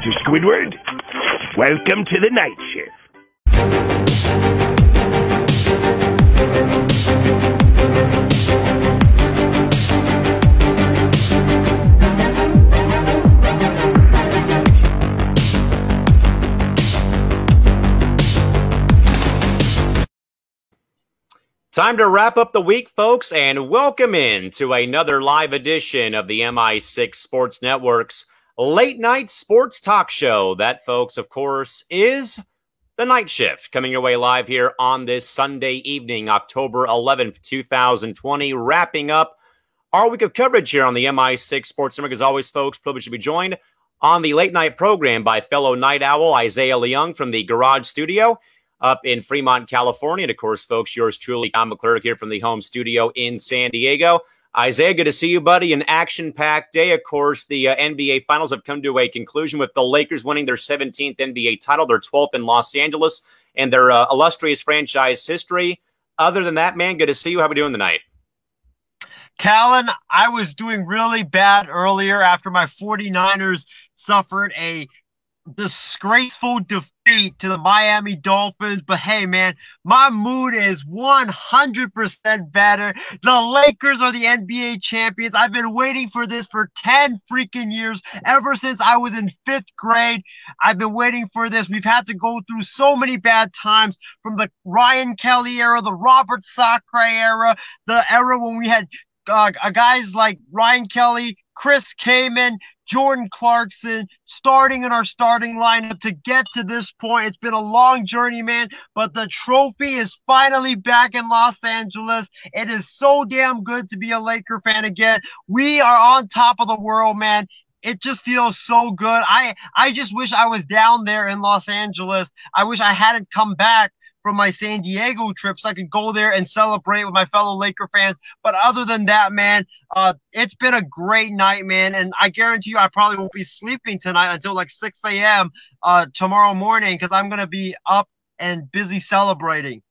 Mr. Squidward. Welcome to the night shift. Time to wrap up the week, folks, and welcome in to another live edition of the MI6 Sports Network's late night sports talk show. That, folks, of course, is the night shift coming your way live here on this Sunday evening, October 11th, 2020, wrapping up our week of coverage here on the MI6 Sports Network. As always, folks, privileged to be joined on the late night program by fellow night owl Isaiah Leung from the Garage Studio up in Fremont, California. And of course, folks, yours truly, Tom McClurg here from the home studio in San Diego. Isaiah, good to see you, buddy. An action packed day. Of course, the uh, NBA Finals have come to a conclusion with the Lakers winning their 17th NBA title, their 12th in Los Angeles, and their uh, illustrious franchise history. Other than that, man, good to see you. How are we doing tonight? Callan, I was doing really bad earlier after my 49ers suffered a disgraceful defeat to the Miami Dolphins. But hey, man, my mood is 100% better. The Lakers are the NBA champions. I've been waiting for this for 10 freaking years, ever since I was in fifth grade. I've been waiting for this. We've had to go through so many bad times from the Ryan Kelly era, the Robert Sacre era, the era when we had uh, guys like Ryan Kelly, Chris Kaman, Jordan Clarkson starting in our starting lineup to get to this point. It's been a long journey, man, but the trophy is finally back in Los Angeles. It is so damn good to be a Laker fan again. We are on top of the world, man it just feels so good. I I just wish I was down there in Los Angeles. I wish I hadn't come back from my San Diego trip so I could go there and celebrate with my fellow Laker fans. But other than that, man, uh, it's been a great night, man. And I guarantee you, I probably won't be sleeping tonight until like 6 a.m. Uh, tomorrow morning because I'm going to be up and busy celebrating.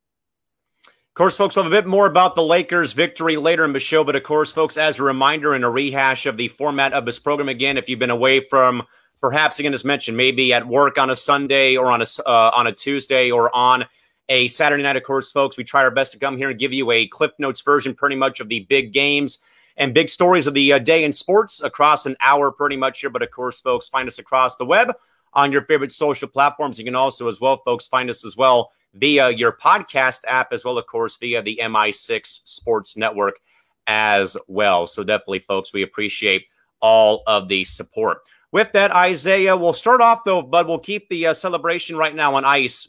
Of course, folks, we'll have a bit more about the Lakers' victory later in the show. But of course, folks, as a reminder and a rehash of the format of this program, again, if you've been away from perhaps again as mentioned, maybe at work on a Sunday or on a uh, on a Tuesday or on a Saturday night, of course, folks. We try our best to come here and give you a Cliff Notes version, pretty much, of the big games and big stories of the uh, day in sports across an hour, pretty much here. But of course, folks, find us across the web on your favorite social platforms. You can also, as well, folks, find us as well via your podcast app, as well, of course, via the MI6 Sports Network as well. So definitely, folks, we appreciate all of the support. With that, Isaiah, we'll start off though, but we'll keep the uh, celebration right now on ice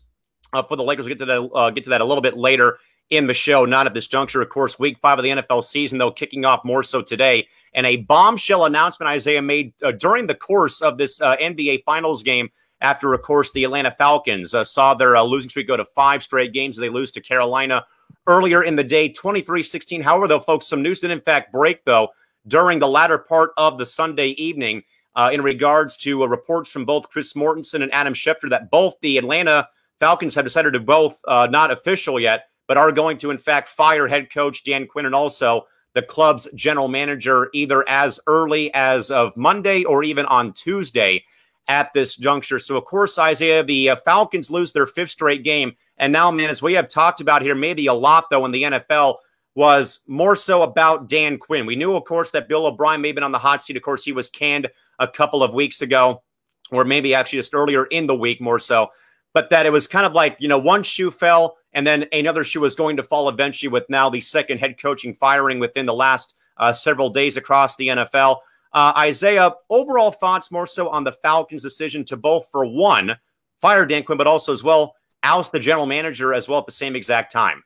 uh, for the Lakers. We'll get to that uh, get to that a little bit later in the show. Not at this juncture, of course. Week five of the NFL season, though, kicking off more so today. And a bombshell announcement Isaiah made uh, during the course of this uh, NBA Finals game. After, of course, the Atlanta Falcons uh, saw their uh, losing streak go to five straight games. They lose to Carolina earlier in the day, 23 16. However, though, folks, some news did in fact break, though, during the latter part of the Sunday evening in regards to reports from both Chris Mortensen and Adam Schefter that both the Atlanta Falcons have decided to both uh, not official yet, but are going to in fact fire head coach Dan Quinn and also the club's general manager either as early as of Monday or even on Tuesday at this juncture. So of course, Isaiah, the uh, Falcons lose their fifth straight game, and now, man, as we have talked about here, maybe a lot though in the NFL was more so about Dan Quinn. We knew, of course, that Bill O'Brien may have been on the hot seat. Of course, he was canned a couple of weeks ago, or maybe actually just earlier in the week, more so but that it was kind of like, you know, one shoe fell and then another shoe was going to fall eventually with now the second head coaching firing within the last uh, several days across the NFL. Uh, Isaiah, overall thoughts more so on the Falcons' decision to both, for one, fire Dan Quinn, but also as well oust the general manager as well at the same exact time.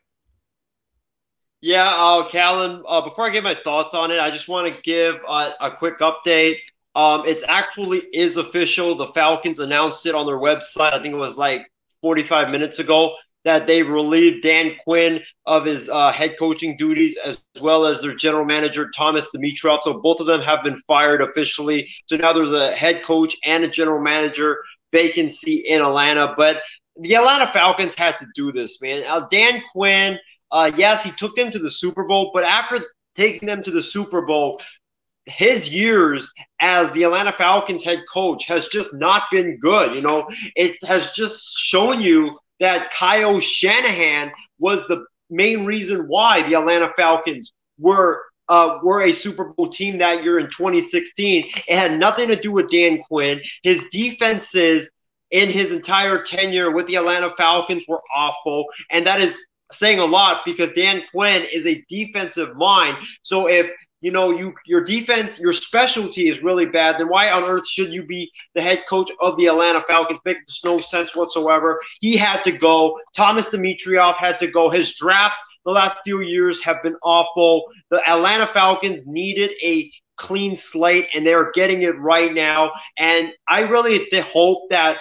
Yeah, uh, Callan, uh, before I give my thoughts on it, I just want to give a, a quick update. Um, it actually is official. The Falcons announced it on their website. I think it was like 45 minutes ago that they relieved Dan Quinn of his uh, head coaching duties as well as their general manager Thomas Dimitroff. So both of them have been fired officially. So now there's a head coach and a general manager vacancy in Atlanta. But the Atlanta Falcons had to do this, man. Uh, Dan Quinn, uh, yes, he took them to the Super Bowl, but after taking them to the Super Bowl, his years as the Atlanta Falcons head coach has just not been good. You know, it has just shown you that Kyle Shanahan was the main reason why the Atlanta Falcons were uh, were a Super Bowl team that year in 2016. It had nothing to do with Dan Quinn. His defenses in his entire tenure with the Atlanta Falcons were awful, and that is saying a lot because Dan Quinn is a defensive mind. So if you know you your defense, your specialty is really bad, then why on earth should you be the head coach of the Atlanta Falcons? Makes no sense whatsoever. He had to go. Thomas Dimitroff had to go. His drafts the last few years have been awful. The Atlanta Falcons needed a clean slate, and they're getting it right now. And I really hope that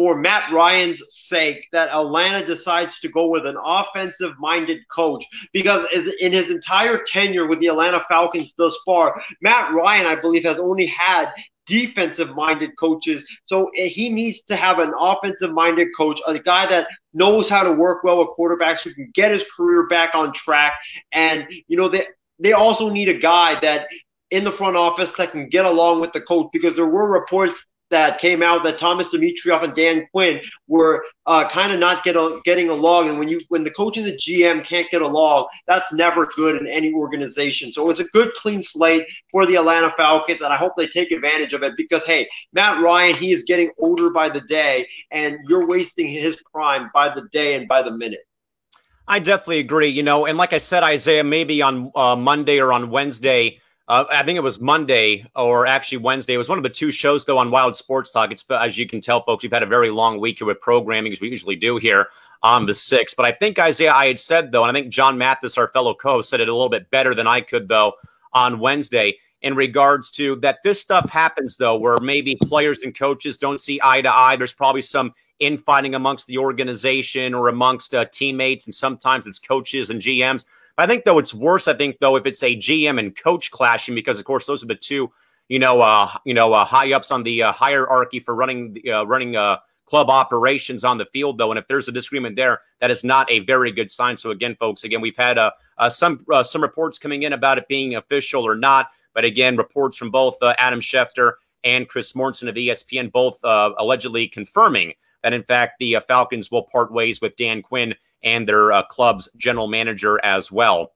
for Matt Ryan's sake that Atlanta decides to go with an offensive minded coach because in his entire tenure with the Atlanta Falcons thus far, Matt Ryan, I believe, has only had defensive minded coaches. So eh, he needs to have an offensive minded coach, a guy that knows how to work well with quarterbacks who can get his career back on track. And, you know, they, they also need a guy that in the front office that can get along with the coach because there were reports that came out that Thomas Dimitroff and Dan Quinn were uh, kind of not get a, getting along. And when you when the coach and the GM can't get along, that's never good in any organization. So it's a good clean slate for the Atlanta Falcons, and I hope they take advantage of it because hey, Matt Ryan, he is getting older by the day, and you're wasting his prime by the day and by the minute. I definitely agree. You know, and like I said, Isaiah, maybe on uh, Monday or on Wednesday uh, I think it was Monday or actually Wednesday. It was one of the two shows though on Wild Sports Talk. It's as you can tell, folks, we've had a very long week here with programming as we usually do here on the sixth. But I think Isaiah, I had said though, and I think John Mathis, our fellow co-host, said it a little bit better than I could though on Wednesday in regards to that this stuff happens though, where maybe players and coaches don't see eye to eye. There's probably some infighting amongst the organization or amongst uh, teammates, and sometimes it's coaches and GMs. I think though it's worse. I think though if it's a GM and coach clashing because of course those are the two you know uh, you know uh, high ups on the uh, hierarchy for running uh, running uh, club operations on the field though, and if there's a disagreement there, that is not a very good sign. So again, folks, again we've had uh, some some reports coming in about it being official or not, but again reports from both Adam Schefter and Chris Mortensen of ESPN both allegedly confirming that in fact the Falcons will part ways with Dan Quinn and their uh, club's general manager as well,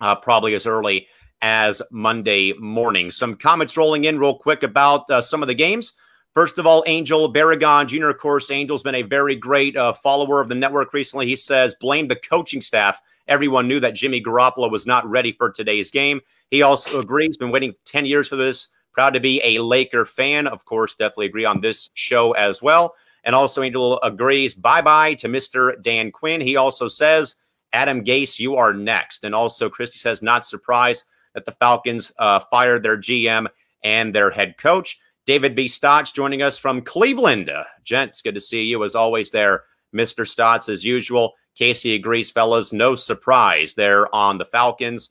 uh, probably as early as Monday morning. Some comments rolling in real quick about uh, some of the games. First of all, Angel Barragon Jr., of course, Angel's been a very great uh, follower of the network recently. He says, blame the coaching staff. Everyone knew that Jimmy Garoppolo was not ready for today's game. He also agrees, been waiting 10 years for this. Proud to be a Laker fan. Of course, definitely agree on this show as well. And also, Angel agrees bye bye to Mr. Dan Quinn. He also says, Adam Gase, you are next. And also, Christy says, not surprised that the Falcons uh, fired their GM and their head coach. David B. Stotts joining us from Cleveland. Uh, gents, good to see you as always there, Mr. Stotts, as usual. Casey agrees, fellas, no surprise there on the Falcons.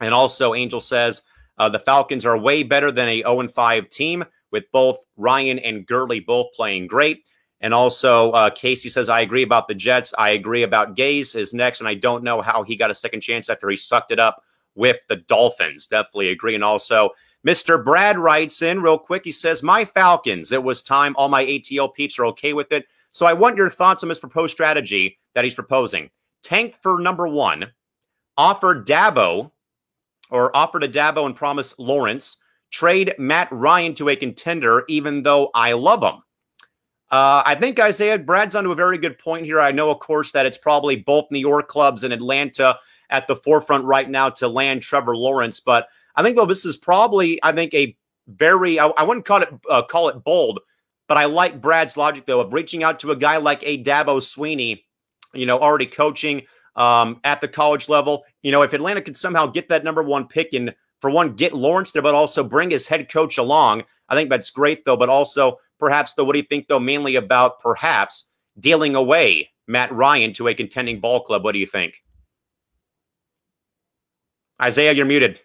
And also, Angel says uh, the Falcons are way better than a 0 5 team with both Ryan and Gurley both playing great. And also, uh, Casey says, I agree about the Jets. I agree about Gase is next. And I don't know how he got a second chance after he sucked it up with the Dolphins. Definitely agree. And also, Mr. Brad writes in real quick. He says, My Falcons, it was time. All my ATL peeps are okay with it. So I want your thoughts on his proposed strategy that he's proposing. Tank for number one, offer Dabo or offer to Dabo and promise Lawrence, trade Matt Ryan to a contender, even though I love him. Uh, I think Isaiah Brad's onto a very good point here. I know, of course, that it's probably both New York clubs and Atlanta at the forefront right now to land Trevor Lawrence, but I think though this is probably, I think, a very I, I wouldn't call it uh, call it bold, but I like Brad's logic though of reaching out to a guy like a Dabo Sweeney, you know, already coaching um, at the college level. You know, if Atlanta could somehow get that number one pick and for one get Lawrence there, but also bring his head coach along, I think that's great though. But also Perhaps, though, what do you think, though, mainly about perhaps dealing away Matt Ryan to a contending ball club? What do you think? Isaiah, you're muted.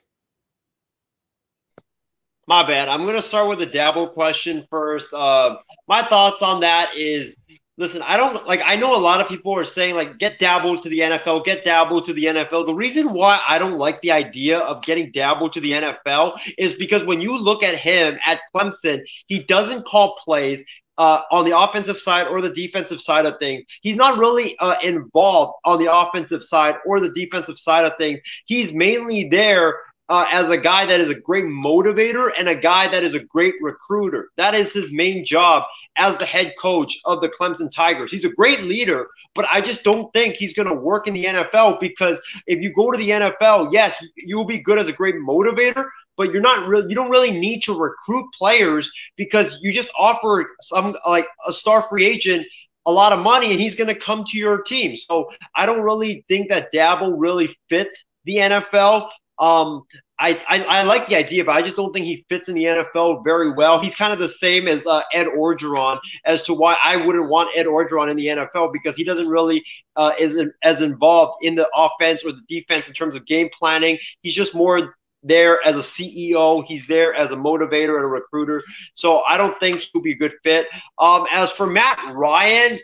My bad. I'm going to start with the Dabo question first. Uh, my thoughts on that is Listen, I don't like. I know a lot of people are saying like, get Dabo to the NFL, get Dabo to the NFL. The reason why I don't like the idea of getting Dabo to the NFL is because when you look at him at Clemson, he doesn't call plays uh, on the offensive side or the defensive side of things. He's not really uh, involved on the offensive side or the defensive side of things. He's mainly there uh, as a guy that is a great motivator and a guy that is a great recruiter. That is his main job as the head coach of the Clemson Tigers. He's a great leader, but I just don't think he's going to work in the NFL because if you go to the NFL, yes, you'll be good as a great motivator, but you're not really you don't really need to recruit players because you just offer some like a star free agent a lot of money and he's going to come to your team. So I don't really think that Dabo really fits the NFL. Um, I, I, I like the idea, but I just don't think he fits in the NFL very well. He's kind of the same as uh, Ed Orgeron as to why I wouldn't want Ed Orgeron in the NFL because he doesn't really uh, is as involved in the offense or the defense in terms of game planning. He's just more there as a CEO. He's there as a motivator and a recruiter. So I don't think he'll be a good fit. Um, as for Matt Ryan,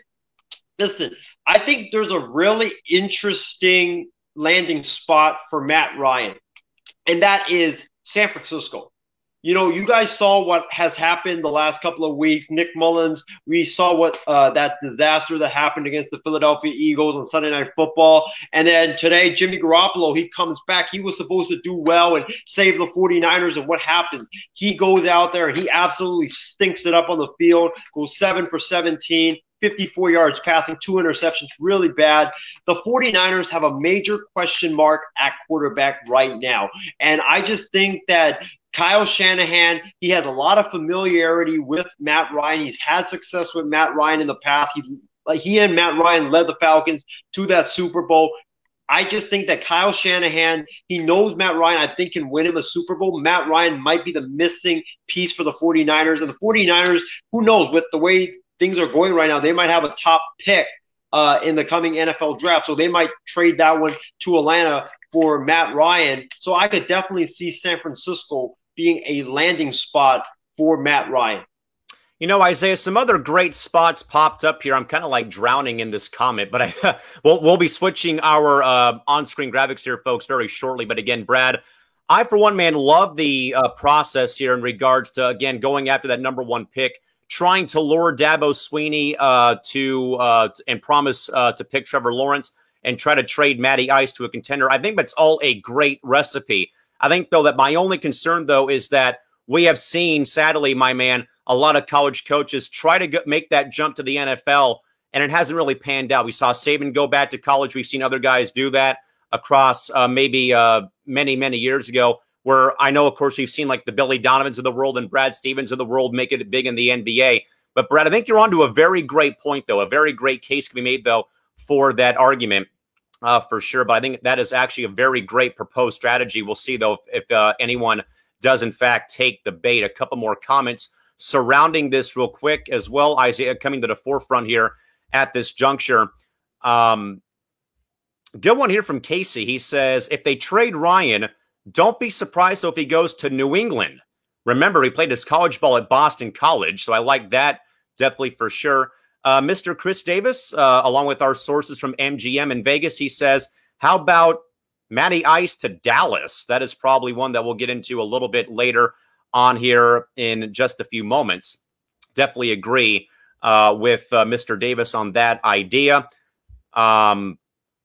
listen, I think there's a really interesting landing spot for Matt Ryan and that is San Francisco. You know, you guys saw what has happened the last couple of weeks. Nick Mullens, we saw what uh, that disaster that happened against the Philadelphia Eagles on Sunday Night Football. And then today, Jimmy Garoppolo, he comes back. He was supposed to do well and save the 49ers. And what happens? He goes out there and he absolutely stinks it up on the field, goes seven for 17, 54 yards passing, two interceptions, really bad. The 49ers have a major question mark at quarterback right now. And I just think that Kyle Shanahan, he has a lot of familiarity with Matt Ryan. He's had success with Matt Ryan in the past. He, he and Matt Ryan led the Falcons to that Super Bowl. I just think that Kyle Shanahan, he knows Matt Ryan, I think, can win him a Super Bowl. Matt Ryan might be the missing piece for the 49ers. And the 49ers, who knows, with the way things are going right now, they might have a top pick uh, in the coming NFL draft. So they might trade that one to Atlanta for Matt Ryan. So I could definitely see San Francisco being a landing spot for Matt Ryan. You know, Isaiah, some other great spots popped up here. I'm kind of like drowning in this comment, but I we'll, we'll be switching our uh, on-screen graphics here, folks, very shortly. But again, Brad, I for one man love the uh, process here in regards to again going after that number one pick trying to lure Dabo Sweeney uh, to uh, and promise uh, to pick Trevor Lawrence and try to trade Matty Ice to a contender. I think that's all a great recipe. I think though that my only concern though is that we have seen, sadly, my man, a lot of college coaches try to make that jump to the NFL, and it hasn't really panned out. We saw Saban go back to college. We've seen other guys do that across uh, maybe uh, many, many years ago where I know, of course, we've seen like the Billy Donovans of the world and Brad Stevens of the world make it big in the NBA. But Brad, I think you're onto a very great point, though. A very great case can be made, though, for that argument, uh, for sure. But I think that is actually a very great proposed strategy. We'll see, though, if, if uh, anyone does in fact take the bait. A couple more comments surrounding this, real quick, as well. Isaiah coming to the forefront here at this juncture. Um, good one here from Casey. He says, if they trade Ryan don't be surprised though if he goes to New England. Remember, he played his college ball at Boston College, so I like that definitely for sure. Uh, Mr. Chris Davis, uh, along with our sources from MGM in Vegas, he says, How about Matty Ice to Dallas? That is probably one that we'll get into a little bit later on here in just a few moments. Definitely agree uh, with uh, Mr. Davis on that idea. Um,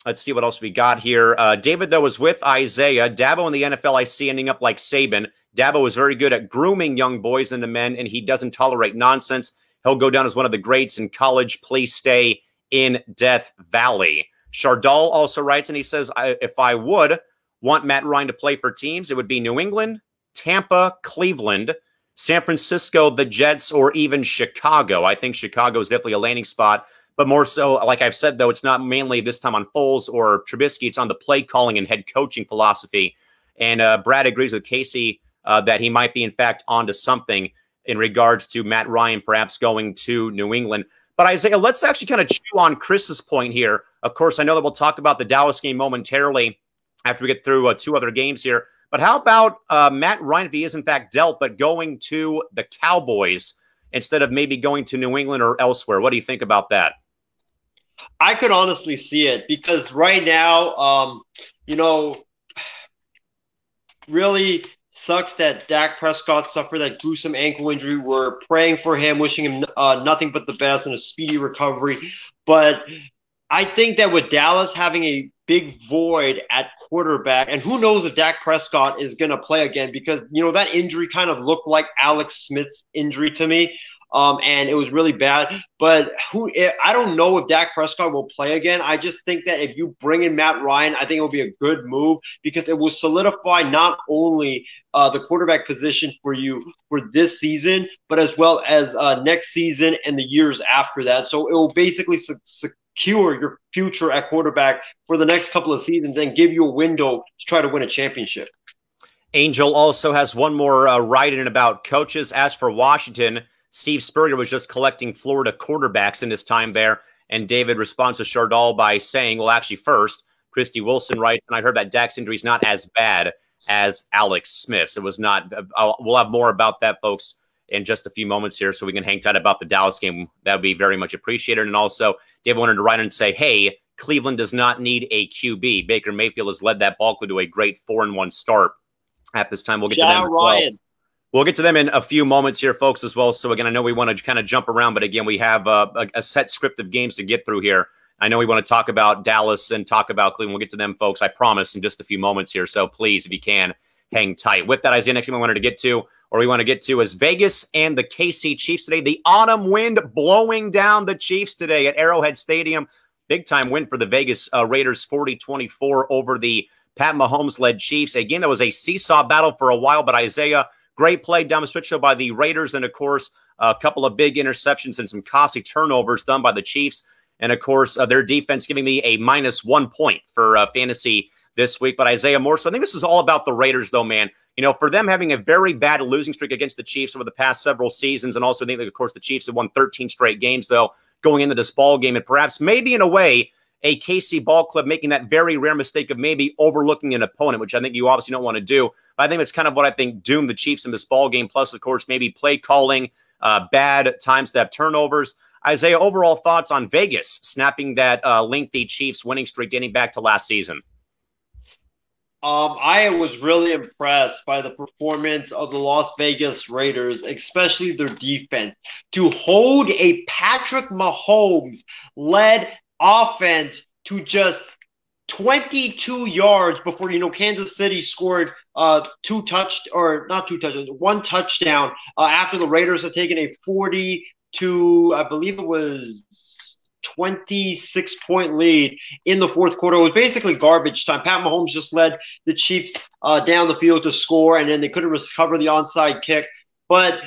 Let's see what else we got here. Uh, David, though, was with Isaiah. Dabo in the NFL, I see ending up like Saban. Dabo is very good at grooming young boys into men, and he doesn't tolerate nonsense. He'll go down as one of the greats in college. Please stay in Death Valley. Chardal also writes, and he says, if I would want Matt Ryan to play for teams, it would be New England, Tampa, Cleveland, San Francisco, the Jets, or even Chicago. I think Chicago is definitely a landing spot but more so, like I've said, though, it's not mainly this time on Foles or Trubisky. It's on the play calling and head coaching philosophy. And uh, Brad agrees with Casey uh, that he might be, in fact, onto something in regards to Matt Ryan perhaps going to New England. But Isaiah, let's actually kind of chew on Chris's point here. Of course, I know that we'll talk about the Dallas game momentarily after we get through uh, two other games here. But how about uh, Matt Ryan, if he is in fact dealt, but going to the Cowboys? instead of maybe going to New England or elsewhere. What do you think about that? I could honestly see it because right now, um, you know, really sucks that Dak Prescott suffered that gruesome ankle injury. We're praying for him, wishing him uh, nothing but the best and a speedy recovery. But I think that with Dallas having a big void at quarterback, and who knows if Dak Prescott is going to play again because, you know, that injury kind of looked like Alex Smith's injury to me um, and it was really bad. But who I don't know if Dak Prescott will play again. I just think that if you bring in Matt Ryan, I think it will be a good move because it will solidify not only uh, the quarterback position for you for this season, but as well as uh, next season and the years after that. So it will basically su- secure your future at quarterback for the next couple of seasons and give you a window to try to win a championship. Angel also has one more uh, writing about coaches. As for Washington, Steve Spurrier was just collecting Florida quarterbacks in his time there. And David responds to Chardal by saying, well, actually, first, Christy Wilson writes, and I heard that Dak's injury is not as bad as Alex Smith's. It was not. Uh, I'll, we'll have more about that, folks, in just a few moments here, so we can hang tight about the Dallas game. That would be very much appreciated. And also, David wanted to write and say, hey, Cleveland does not need a QB. Baker Mayfield has led that ball club to a great four and one start at this time. We'll get Shout to them. Ryan. Well. We'll get to them in a few moments here, folks, as well. So, again, I know we want to kind of jump around, but again, we have a, a, a, set script of games to get through here. I know we want to talk about Dallas and talk about Cleveland. We'll get to them, folks, I promise, in just a few moments here. So, please, if you can, hang tight. With that, Isaiah, next thing we wanted to get to, or we want to get to, is Vegas and the KC Chiefs today. The autumn wind blowing down the Chiefs today at Arrowhead Stadium. Big time win for the Vegas uh, Raiders, 40 24 over the Pat Mahomes led Chiefs. Again, that was a seesaw battle for a while, but Isaiah Great play down the stretch by the Raiders, and of course, a couple of big interceptions and some costly turnovers done by the Chiefs. And of course, uh, their defense giving me a minus one point for uh, fantasy this week. But Isaiah Moore, so I think this is all about the Raiders, though, man. You know, for them having a very bad losing streak against the Chiefs over the past several seasons, and also I think, of course, the Chiefs have won 13 straight games, though, going into this ball game, and perhaps maybe in a way a KC ball club making that very rare mistake of maybe overlooking an opponent, which I think you obviously don't want to do. But I think it's kind of what I think doomed the Chiefs in this ball game. Plus, of course, maybe play calling, uh, bad times to have turnovers. Isaiah, overall thoughts on Vegas snapping that uh, lengthy Chiefs winning streak dating back to last season? Um, I was really impressed by the performance of the Las Vegas Raiders, especially their defense. To hold a Patrick Mahomes led offense to just 22 yards before you know Kansas City scored uh two touch or not two touchdowns, one touchdown uh, after the Raiders had taken a 40 to I believe it was 26 point lead in the fourth quarter. It was basically garbage time. Pat Mahomes just led the Chiefs uh, down the field to score, and then they couldn't recover the onside kick. But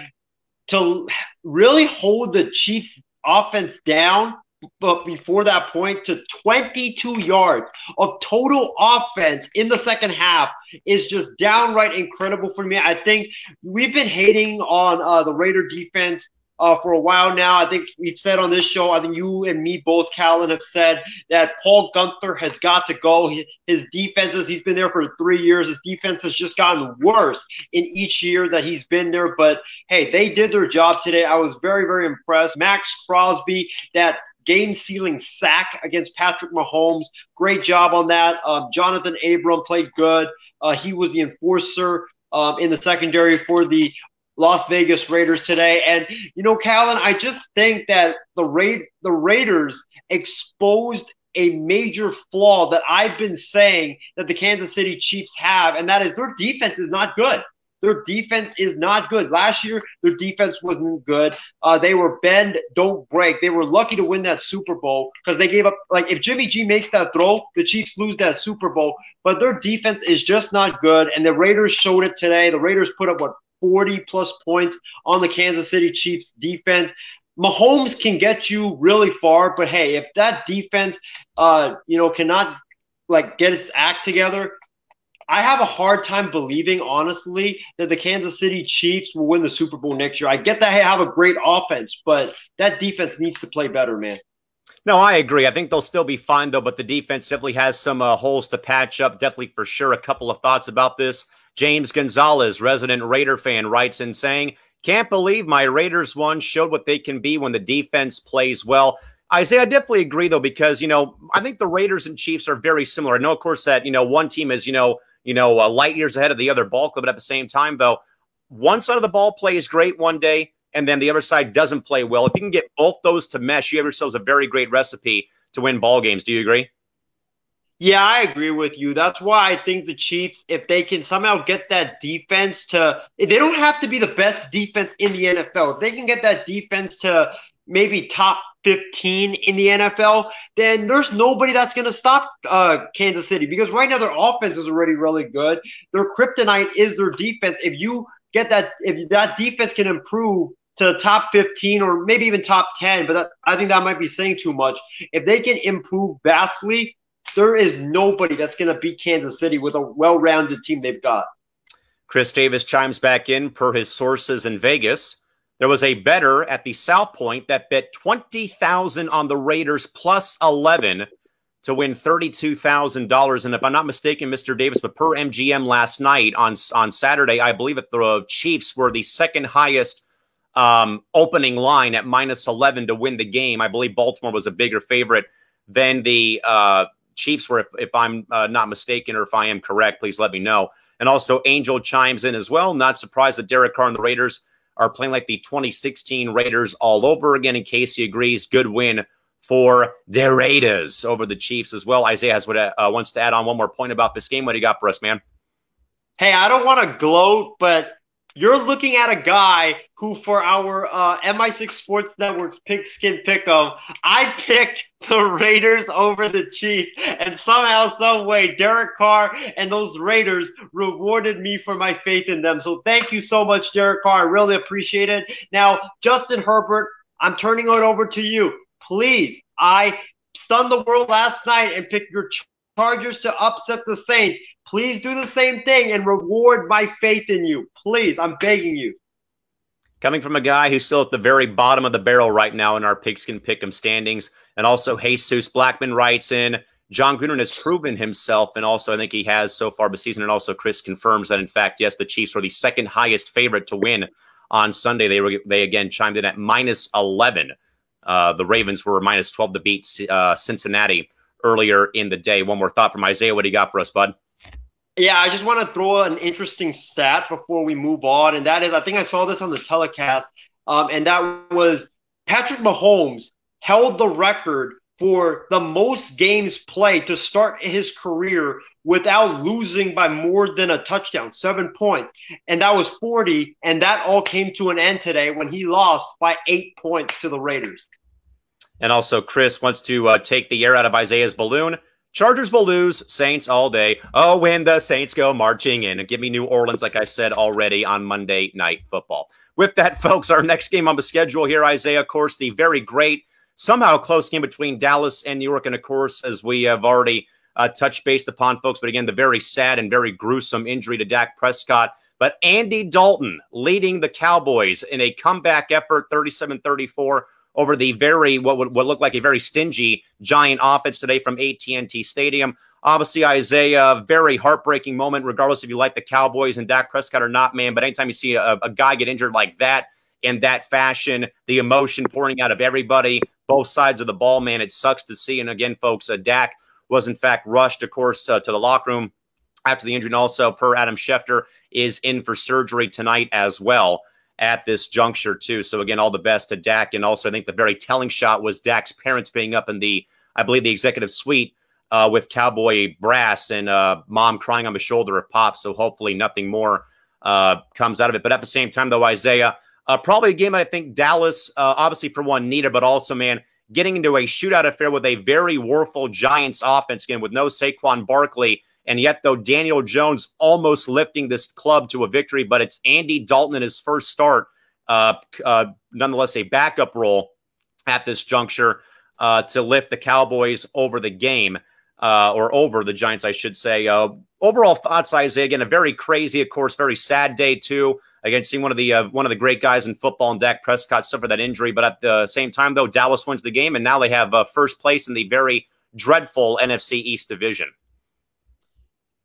to really hold the Chiefs offense down but before that point to 22 yards of total offense in the second half is just downright incredible for me. I think we've been hating on uh, the Raider defense uh, for a while now. I think we've said on this show, I think you and me both, Callan, have said that Paul Guenther has got to go. His defenses, he's been there for three years. His defense has just gotten worse in each year that he's been there. But hey, they did their job today. I was very, very impressed. Maxx Crosby, that game sealing sack against Patrick Mahomes. Great job on that. Um, Johnathan Abram played good. Uh, he was the enforcer um, in the secondary for the Las Vegas Raiders today. And you know, Callan, I just think that the Ra- the Raiders exposed a major flaw that I've been saying that the Kansas City Chiefs have, and that is their defense is not good. Their defense is not good. Last year, their defense wasn't good. Uh, they were bend, don't break. They were lucky to win that Super Bowl because they gave up. Like if Jimmy G makes that throw, the Chiefs lose that Super Bowl. But their defense is just not good, and the Raiders showed it today. The Raiders put up what 40 plus points on the Kansas City Chiefs defense. Mahomes can get you really far, but hey, if that defense, uh, you know, cannot like get its act together, I have a hard time believing, honestly, that the Kansas City Chiefs will win the Super Bowl next year. I get that they have a great offense, but that defense needs to play better, man. No, I agree. I think they'll still be fine, though, but the defense definitely has some uh, holes to patch up. Definitely, for sure, a couple of thoughts about this. James Gonzalez, resident Raider fan, writes in saying, Can't believe my Raiders won, showed what they can be when the defense plays well. I say I definitely agree though, because you know, I think the Raiders and Chiefs are very similar. I know, of course, that you know, one team is, you know, you know, uh, light years ahead of the other ball club, but at the same time, though, one side of the ball plays great one day, and then the other side doesn't play well. If you can get both those to mesh, you have yourselves a very great recipe to win ball games. Do you agree? Yeah, I agree with you. That's why I think the Chiefs, if they can somehow get that defense to, they don't have to be the best defense in the NFL. If they can get that defense to maybe top 15 in the NFL, then there's nobody that's going to stop uh, Kansas City because right now their offense is already really good. Their kryptonite is their defense. If you get that, if that defense can improve to top 15 or maybe even top 10, but that, I think that might be saying too much. If they can improve vastly, there is nobody that's going to beat Kansas City with a well-rounded team they've got. Chris Davis chimes back in per his sources in Vegas. There was a better at the South Point that bet 20,000 on the Raiders plus 11 to win $32,000 and if I'm not mistaken Mr. Davis but per MGM last night on on Saturday I believe that the Chiefs were the second highest um, opening line at minus 11 to win the game. I believe Baltimore was a bigger favorite than the uh, Chiefs were, if, if I'm uh, not mistaken or if I am correct, please let me know. And also, Angel chimes in as well. Not surprised that Derek Carr and the Raiders are playing like the 2016 Raiders all over again. In case he agrees, good win for the Raiders over the Chiefs as well. Isaiah has what uh, wants to add on one more point about this game. What do you got for us, man? Hey, I don't want to gloat, but you're looking at a guy who, for our uh, MI6 Sports Network Network's Pigskin Pick'em, I picked the Raiders over the Chiefs, and somehow, some way, Derek Carr and those Raiders rewarded me for my faith in them. So thank you so much, Derek Carr. I really appreciate it. Now, Justin Herbert, I'm turning it over to you. Please, I stunned the world last night and picked your Chargers to upset the Saints. Please do the same thing and reward my faith in you. Please, I'm begging you. Coming from a guy who's still at the very bottom of the barrel right now in our pigskin pick'em standings, and also Jesus Blackman writes in. Jon Gruden has proven himself, and also I think he has so far this season. And also Chris confirms that in fact, yes, the Chiefs were the second highest favorite to win on Sunday. They were they again chimed in at minus eleven. Uh, the Ravens were minus twelve to beat uh, Cincinnati earlier in the day. One more thought from Isaiah. What do you got for us, bud? Yeah, I just want to throw an interesting stat before we move on, and that is I think I saw this on the telecast, um, and that was Patrick Mahomes held the record for the most games played to start his career without losing by more than a touchdown, seven points. And that was 40. And that all came to an end today when he lost by eight points to the Raiders. And also, Chris wants to uh, take the air out of Isaiah's balloon. Chargers will lose, Saints all day. Oh, when the Saints go marching in. And give me New Orleans, like I said already on Monday Night Football. With that, folks, our next game on the schedule here, Isaiah, of course, the very great, somehow close game between Dallas and New York. And of course, as we have already uh, touched base upon, folks, but again, the very sad and very gruesome injury to Dak Prescott. But Andy Dalton leading the Cowboys in a comeback effort, 37 34 over the very what would what looked like a very stingy Giant offense today from AT&T Stadium. Obviously, Isaiah, very heartbreaking moment, regardless if you like the Cowboys and Dak Prescott or not, man. But anytime you see a, a guy get injured like that in that fashion, the emotion pouring out of everybody, both sides of the ball, man, it sucks to see. And again, folks, uh, Dak was in fact rushed, of course, uh, to the locker room after the injury, and also per Adam Schefter is in for surgery tonight as well at this juncture too. So again, all the best to Dak, and also I think the very telling shot was Dak's parents being up in the, I believe, the executive suite uh, with Cowboy brass and uh, mom crying on the shoulder of Pop. So hopefully nothing more uh, comes out of it. But at the same time, though, Isaiah, uh, probably a game I think Dallas, uh, obviously for one, needed, but also man. Getting into a shootout affair with a very warful Giants offense again with no Saquon Barkley and yet, though, Daniel Jones almost lifting this club to a victory, but it's Andy Dalton in his first start, uh, uh, nonetheless, a backup role at this juncture uh, to lift the Cowboys over the game. Uh, or over the Giants, I should say. Uh, overall thoughts, Isaiah. Again, a very crazy, of course, very sad day too. Again, seeing one of the uh, one of the great guys in football, and Dak Prescott suffer that injury. But at the same time, though, Dallas wins the game, and now they have first place in the very dreadful NFC East division.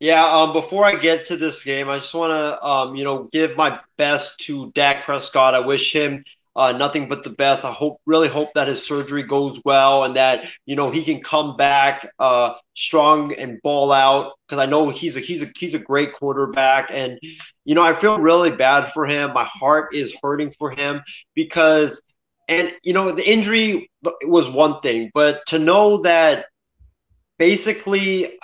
Yeah, um, before I get to this game, I just want to, um, you know, give my best to Dak Prescott. I wish him uh, nothing but the best. I hope, really hope that his surgery goes well and that you know he can come back uh, strong and ball out. Because I know he's a he's a he's a great quarterback, and you know I feel really bad for him. My heart is hurting for him because, and you know the injury was one thing, but to know that basically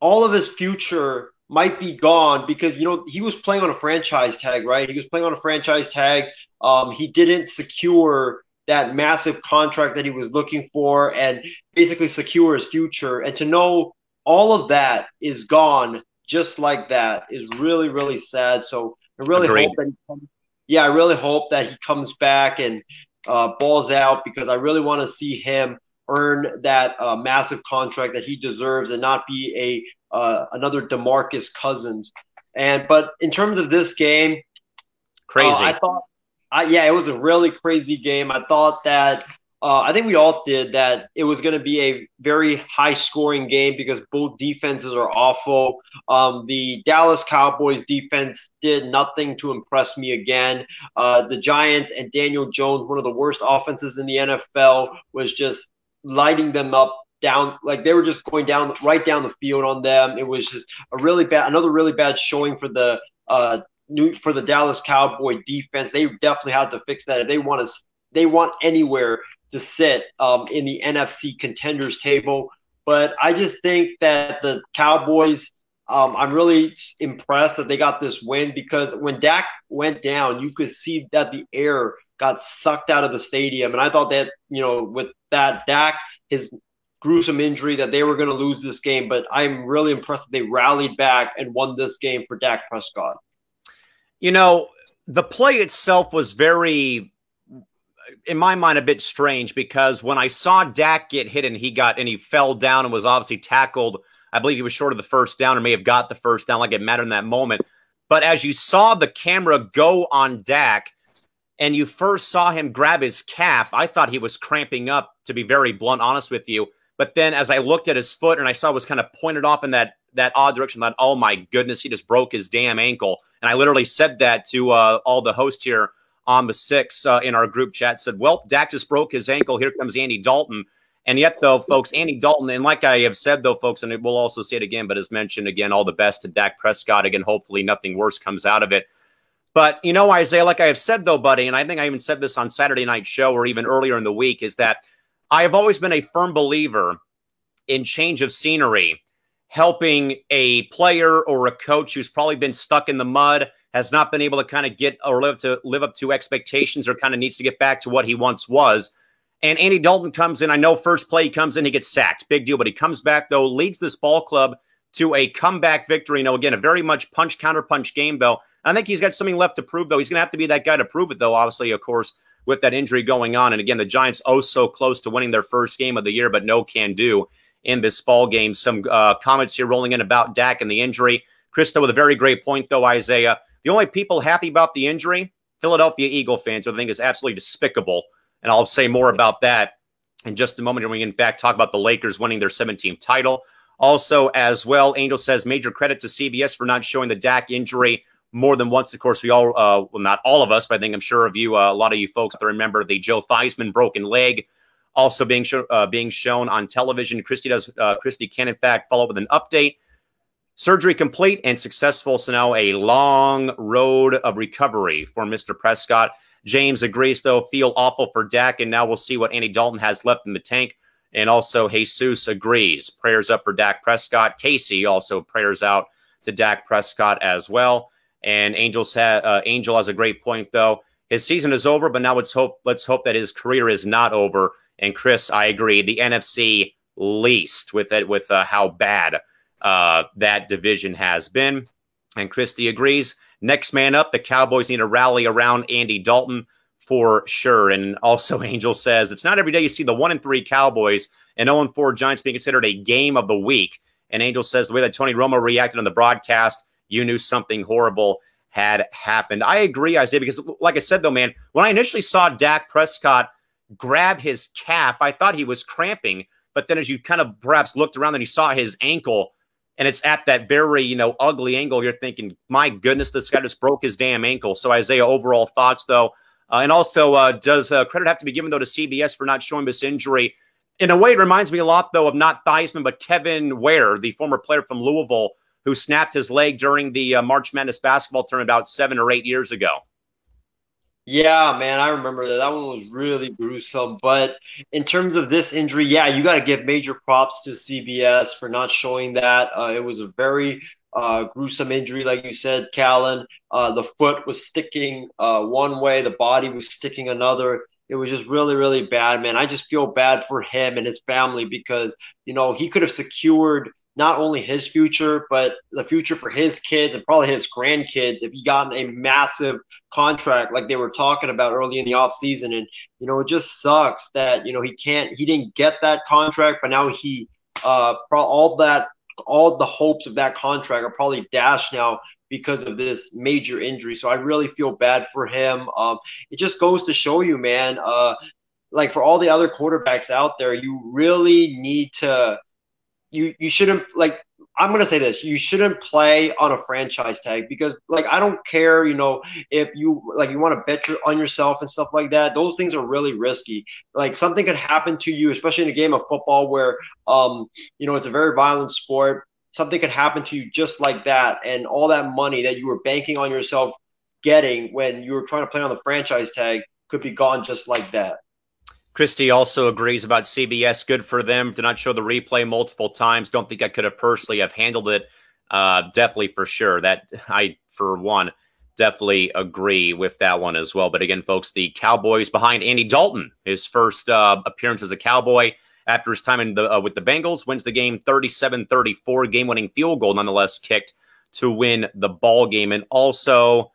all of his future might be gone because you know he was playing on a franchise tag, right? He was playing on a franchise tag. Um, he didn't secure that massive contract that he was looking for and basically secure his future. And to know all of that is gone just like that is really, really sad. So I really Agreed. hope that he comes, yeah, I really hope that he comes back and uh, balls out because I really want to see him earn that uh, massive contract that he deserves and not be a uh, another Demarcus Cousins. And but in terms of this game, crazy. Uh, I thought, I, yeah, it was a really crazy game. I thought that. Uh, I think we all did that. It was going to be a very high scoring game because both defenses are awful. Um, the Dallas Cowboys defense did nothing to impress me again. Uh, the Giants and Daniel Jones, one of the worst offenses in the NFL, was just lighting them up down like they were just going down right down the field on them. It was just a really bad another really bad showing for the uh new for the Dallas Cowboy defense. They definitely had to fix that if they want to they want anywhere to sit um, in the NFC contenders table. But I just think that the Cowboys um, I'm really impressed that they got this win because when Dak went down, you could see that the air got sucked out of the stadium. And I thought that, you know, with that Dak, his gruesome injury, that they were going to lose this game. But I'm really impressed that they rallied back and won this game for Dak Prescott. You know, the play itself was very, in my mind, a bit strange because when I saw Dak get hit and he got and he fell down and was obviously tackled, I believe he was short of the first down or may have got the first down, like it mattered in that moment. But as you saw the camera go on Dak, and you first saw him grab his calf, I thought he was cramping up, to be very blunt, honest with you. But then as I looked at his foot and I saw it was kind of pointed off in that that odd direction, that oh my goodness, he just broke his damn ankle. And I literally said that to uh, all the hosts here on the six uh, in our group chat. Said, "Well, Dak just broke his ankle. Here comes Andy Dalton." And yet, though, folks, Andy Dalton, and like I have said, though, folks, and we'll also say it again, but as mentioned again, all the best to Dak Prescott. Again, hopefully nothing worse comes out of it. But you know, Isaiah, like I have said though, buddy, and I think I even said this on Saturday night show or even earlier in the week, is that I have always been a firm believer in change of scenery, helping a player or a coach who's probably been stuck in the mud, has not been able to kind of get or live to live up to expectations, or kind of needs to get back to what he once was. And Andy Dalton comes in. I know first play he comes in, he gets sacked, big deal. But he comes back though, leads this ball club to a comeback victory. You know, again, a very much punch counter punch game though. I think he's got something left to prove, though. He's going to have to be that guy to prove it, though, obviously, of course, with that injury going on. And again, the Giants oh so close to winning their first game of the year, but no can do in this fall game. Some uh, comments here rolling in about Dak and the injury. Krista with a very great point, though, Isaiah. The only people happy about the injury, Philadelphia Eagle fans, who I think is absolutely despicable. And I'll say more about that in just a moment when we, in fact, talk about the Lakers winning their 17th title. Also, as well, Angel says major credit to CBS for not showing the Dak injury more than once. Of course, we all, uh, well, not all of us, but I think I'm sure of you, uh, a lot of you folks remember the Joe Theismann broken leg also being, uh, being shown on television. Christy does, uh, Christy can in fact follow up with an update. Surgery complete and successful. So now a long road of recovery for Mr. Prescott. James agrees, though, feel awful for Dak, and now we'll see what Andy Dalton has left in the tank. And also, Jesus agrees. Prayers up for Dak Prescott. Casey also prayers out to Dak Prescott as well. And Angels ha- uh, Angel has a great point though. His season is over, but now let's hope let's hope that his career is not over. And Chris, I agree. The NFC least with it with uh, how bad uh, that division has been. And Christie agrees. Next man up, the Cowboys need to rally around Andy Dalton for sure. And also, Angel says it's not every day you see the one and three Cowboys and 0 and 4 Giants being considered a game of the week. And Angel says the way that Tony Romo reacted on the broadcast you knew something horrible had happened. I agree, Isaiah, because like I said, though, man, when I initially saw Dak Prescott grab his calf, I thought he was cramping. But then as you kind of perhaps looked around and you saw his ankle, and it's at that very, you know, ugly angle. You're thinking, my goodness, this guy just broke his damn ankle. So, Isaiah, overall thoughts, though. Uh, and also, uh, does uh, credit have to be given, though, to CBS for not showing this injury? In a way, it reminds me a lot, though, of not Theismann, but Kevin Ware, the former player from Louisville, who snapped his leg during the uh, March Madness basketball tournament about seven or eight years ago. Yeah, man, I remember that. That one was really gruesome. But in terms of this injury, yeah, you got to give major props to CBS for not showing that. Uh, it was a very uh, gruesome injury, like you said, Callan. Uh, the foot was sticking uh, one way, the body was sticking another. It was just really, really bad, man. I just feel bad for him and his family because, you know, he could have secured not only his future, but the future for his kids and probably his grandkids if he got a massive contract like they were talking about early in the offseason. And, you know, it just sucks that, you know, he can't, he didn't get that contract, but now he, uh, all that, all the hopes of that contract are probably dashed now because of this major injury. So I really feel bad for him. Um, it just goes to show you, man, uh, like for all the other quarterbacks out there, you really need to, you you shouldn't like I'm gonna say this: you shouldn't play on a franchise tag because, like, I don't care, you know, if you like you want to bet your, on yourself and stuff like that. Those things are really risky. Like, something could happen to you, especially in a game of football where, um, you know, it's a very violent sport. Something could happen to you just like that, and all that money that you were banking on yourself getting when you were trying to play on the franchise tag could be gone just like that. Christy also agrees about CBS. Good for them to not show the replay multiple times. Don't think I could have personally have handled it. Uh, definitely for sure. That I, for one, definitely agree with that one as well. But again, folks, the Cowboys behind Andy Dalton, his first uh, appearance as a Cowboy after his time in the, uh, with the Bengals, wins the game 37-34, game-winning field goal nonetheless kicked to win the ball game. And also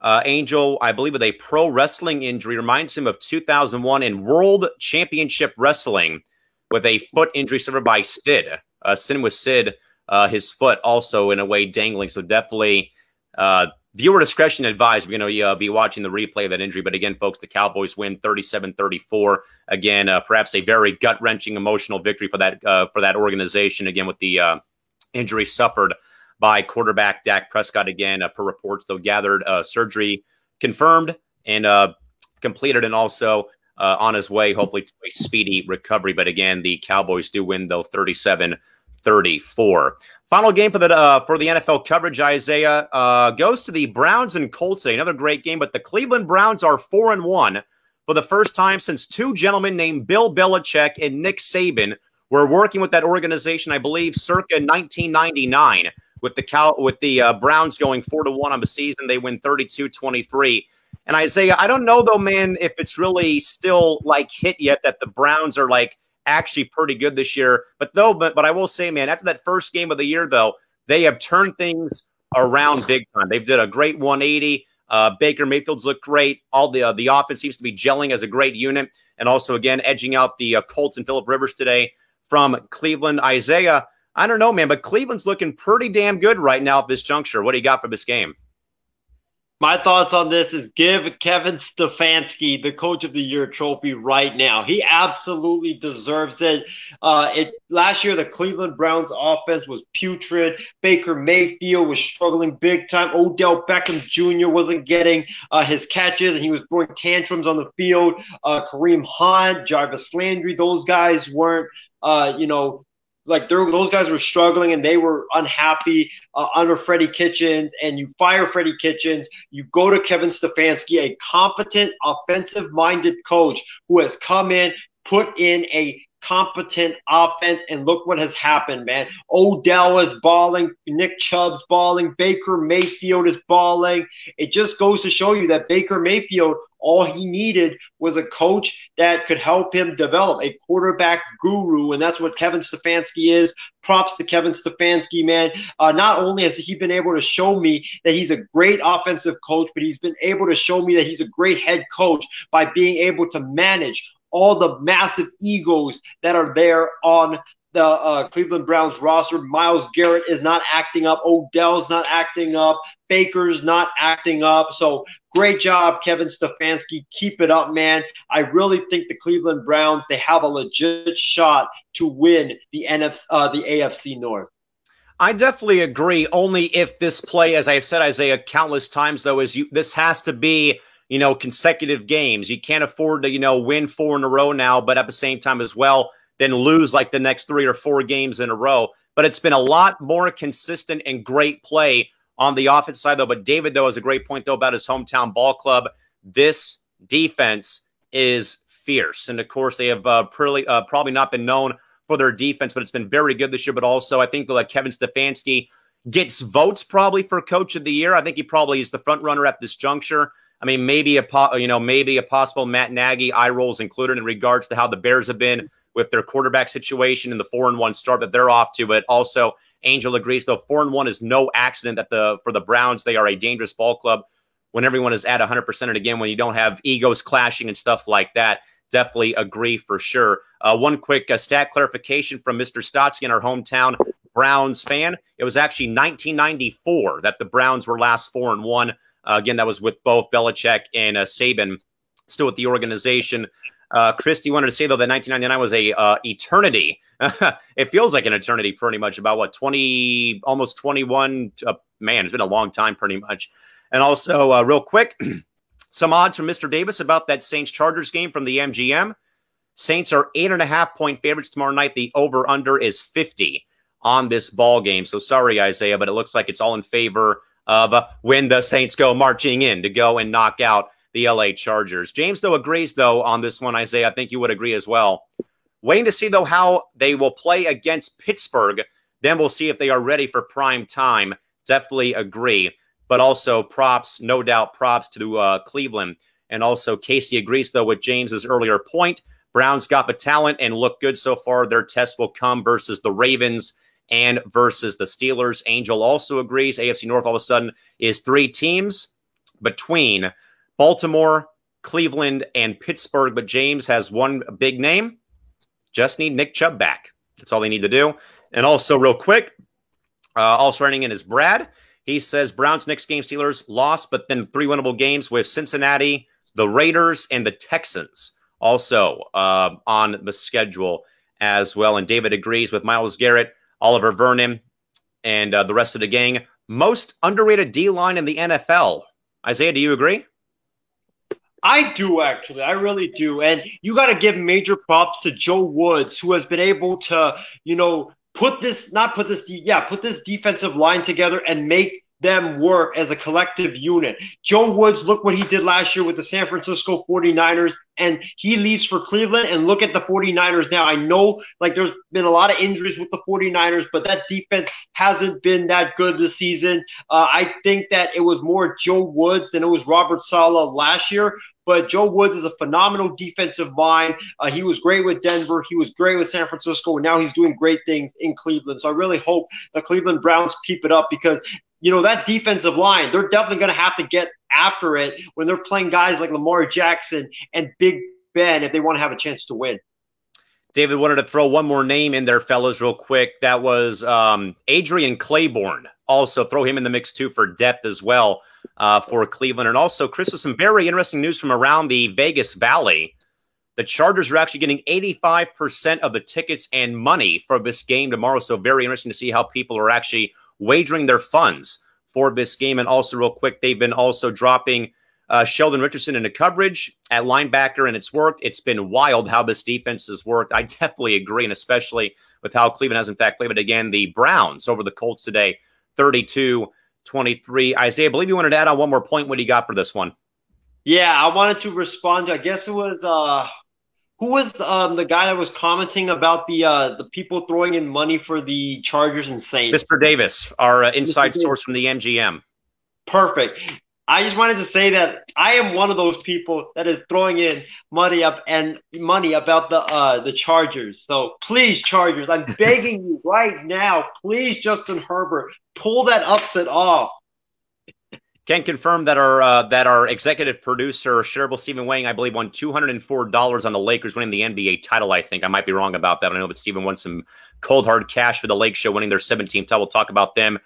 uh, Angel, I believe, with a pro wrestling injury, reminds him of 2001 in World Championship Wrestling with a foot injury suffered by Sid. Uh, Sin with Sid, uh, his foot also in a way dangling. So definitely uh, viewer discretion advised. We're going to uh, be watching the replay of that injury. But again, folks, the Cowboys win 37 34. Again, uh, perhaps a very gut wrenching emotional victory for that, uh, for that organization. Again, with the uh, injury suffered by quarterback Dak Prescott again, uh, per reports, though gathered uh, surgery confirmed and uh, completed, and also uh, on his way, hopefully, to a speedy recovery. But again, the Cowboys do win, though, 37 34. Final game for the uh, for the NFL coverage, Isaiah uh, goes to the Browns and Colts. today. Another great game, but the Cleveland Browns are four and one for the first time since two gentlemen named Bill Belichick and Nick Saban were working with that organization, I believe, circa 1999 with the Cal with the uh, Browns going four to one on the season. They win 32-23. And Isaiah, I don't know though, man, if it's really still like hit yet that the Browns are like actually pretty good this year. But though, but but I will say, man, after that first game of the year, though, they have turned things around big time. They've did a great 180. Uh, Baker Mayfield's looked great. All the uh, the offense seems to be gelling as a great unit, and also again edging out the uh, Colts and Philip Rivers today from Cleveland. Isaiah, I don't know, man, but Cleveland's looking pretty damn good right now at this juncture. What do you got for this game? My thoughts on this is give Kevin Stefanski the Coach of the Year trophy right now. He absolutely deserves it. Uh, it last year the Cleveland Browns offense was putrid. Baker Mayfield was struggling big time. Odell Beckham Jr. wasn't getting uh, his catches and he was throwing tantrums on the field. Uh, Kareem Hunt, Jarvis Landry, those guys weren't uh, you know, like those guys were struggling and they were unhappy uh, under Freddie Kitchens, and you fire Freddie Kitchens, you go to Kevin Stefanski, a competent, offensive-minded coach who has come in, put in a competent offense, and look what has happened, man. Odell is balling, Nick Chubb's balling, Baker Mayfield is balling. It just goes to show you that Baker Mayfield all he needed was a coach that could help him develop a quarterback guru, and that's what Kevin Stefanski is. Props to Kevin Stefanski, man. Uh, not only has he been able to show me that he's a great offensive coach, but he's been able to show me that he's a great head coach by being able to manage all the massive egos that are there on the uh, Cleveland Browns roster. Myles Garrett is not acting up. Odell's not acting up. Baker's not acting up. So great job, Kevin Stefanski. Keep it up, man. I really think the Cleveland Browns they have a legit shot to win the NFC, uh, the AFC North. I definitely agree. Only if this play, as I've said, Isaiah, countless times, though, is you this has to be, you know, consecutive games. You can't afford to, you know, win four in a row now, but at the same time as well, then lose like the next three or four games in a row. But it's been a lot more consistent and great play on the offense side, though. But David, though, has a great point, though, about his hometown ball club. This defense is fierce. And of course, they have uh, probably, uh, probably not been known for their defense, but it's been very good this year. But also, I think like Kevin Stefanski gets votes probably for coach of the year. I think he probably is the front runner at this juncture. I mean, maybe a po- you know maybe a possible Matt Nagy eye rolls included in regards to how the Bears have been with their quarterback situation and the four and one start that they're off to. But also, Angel agrees though four and one is no accident that the for the Browns they are a dangerous ball club when everyone is at 100 percent. And again, when you don't have egos clashing and stuff like that, definitely agree for sure. Uh, one quick uh, stat clarification from Mr. Stotsky in our hometown Browns fan. It was actually 1994 that the Browns were last four and one. Uh, again, that was with both Belichick and uh, Saban still with the organization. Uh, Christy wanted to say though that 1999 was a uh, eternity. it feels like an eternity, pretty much. About what 20, almost 21. Uh, man, it's been a long time, pretty much. And also, uh, real quick, some odds from Mr. Davis about that Saints Chargers game from the MGM. Saints are eight and a half point favorites tomorrow night. The over under is 50 on this ball game. So sorry, Isaiah, but it looks like it's all in favor of uh, when the Saints go marching in to go and knock out the LA Chargers. James, though, agrees, though, on this one, Isaiah. I think you would agree as well. Waiting to see, though, how they will play against Pittsburgh. Then we'll see if they are ready for prime time. Definitely agree but also props, no doubt, props to uh, Cleveland. And also, Casey agrees, though, with James's earlier point. Browns got the talent and look good so far. Their test will come versus the Ravens and versus the Steelers. Angel also agrees. AFC North all of a sudden is three teams between Baltimore, Cleveland, and Pittsburgh. But James has one big name. Just need Nick Chubb back. That's all they need to do. And also, real quick, uh, also running in is Brad. He says Browns next game, Steelers lost, but then three winnable games with Cincinnati, the Raiders, and the Texans also uh, on the schedule as well. And David agrees with Myles Garrett, Olivier Vernon, and uh, the rest of the gang. Most underrated D line in the NFL. Isaiah, do you agree? I do actually. I really do. And you got to give major props to Joe Woods, who has been able to, you know, put this, not put this, yeah, put this defensive line together and make them work as a collective unit. Joe Woods, look what he did last year with the San Francisco 49ers, and he leaves for Cleveland. And look at the 49ers now. I know like there's been a lot of injuries with the 49ers, but that defense hasn't been that good this season. Uh, I think that it was more Joe Woods than it was Robert Saleh last year. But Joe Woods is a phenomenal defensive mind. Uh, he was great with Denver. He was great with San Francisco. And now he's doing great things in Cleveland. So I really hope the Cleveland Browns keep it up because you know, that defensive line, they're definitely going to have to get after it when they're playing guys like Lamar Jackson and Big Ben if they want to have a chance to win. David wanted to throw one more name in there, fellas, real quick. That was um, Adrian Clayborn. Also, throw him in the mix too for depth as well uh, for Cleveland. And also, Chris, with some very interesting news from around the Vegas Valley. The Chargers are actually getting 85% of the tickets and money for this game tomorrow. So, very interesting to see how people are actually wagering their funds for this game. And also, real quick, they've been also dropping uh, Sheldon Richardson into coverage at linebacker, and it's worked. It's been wild how this defense has worked. I definitely agree, and especially with how Cleveland has, in fact, played it again. The Browns over the Colts today, 32 23. Isaiah, I believe you wanted to add on one more point. What do you got for this one? Yeah, I wanted to respond to, I guess it was uh, who was um, the guy that was commenting about the uh, the people throwing in money for the Chargers and Saints? Mr. Davis, our uh, inside source from the MGM. Perfect. I just wanted to say that I am one of those people that is throwing in money up and money about the uh, the Chargers. So please, Chargers, I'm begging you right now, please, Justin Herbert, pull that upset off. Can confirm that our uh, that our executive producer Sherable Stephen Wang, I believe, won two hundred and four dollars on the Lakers winning the NBA title. I think I might be wrong about that. I know that Stephen won some cold hard cash for the Lake Show winning their 17th title. We'll talk about them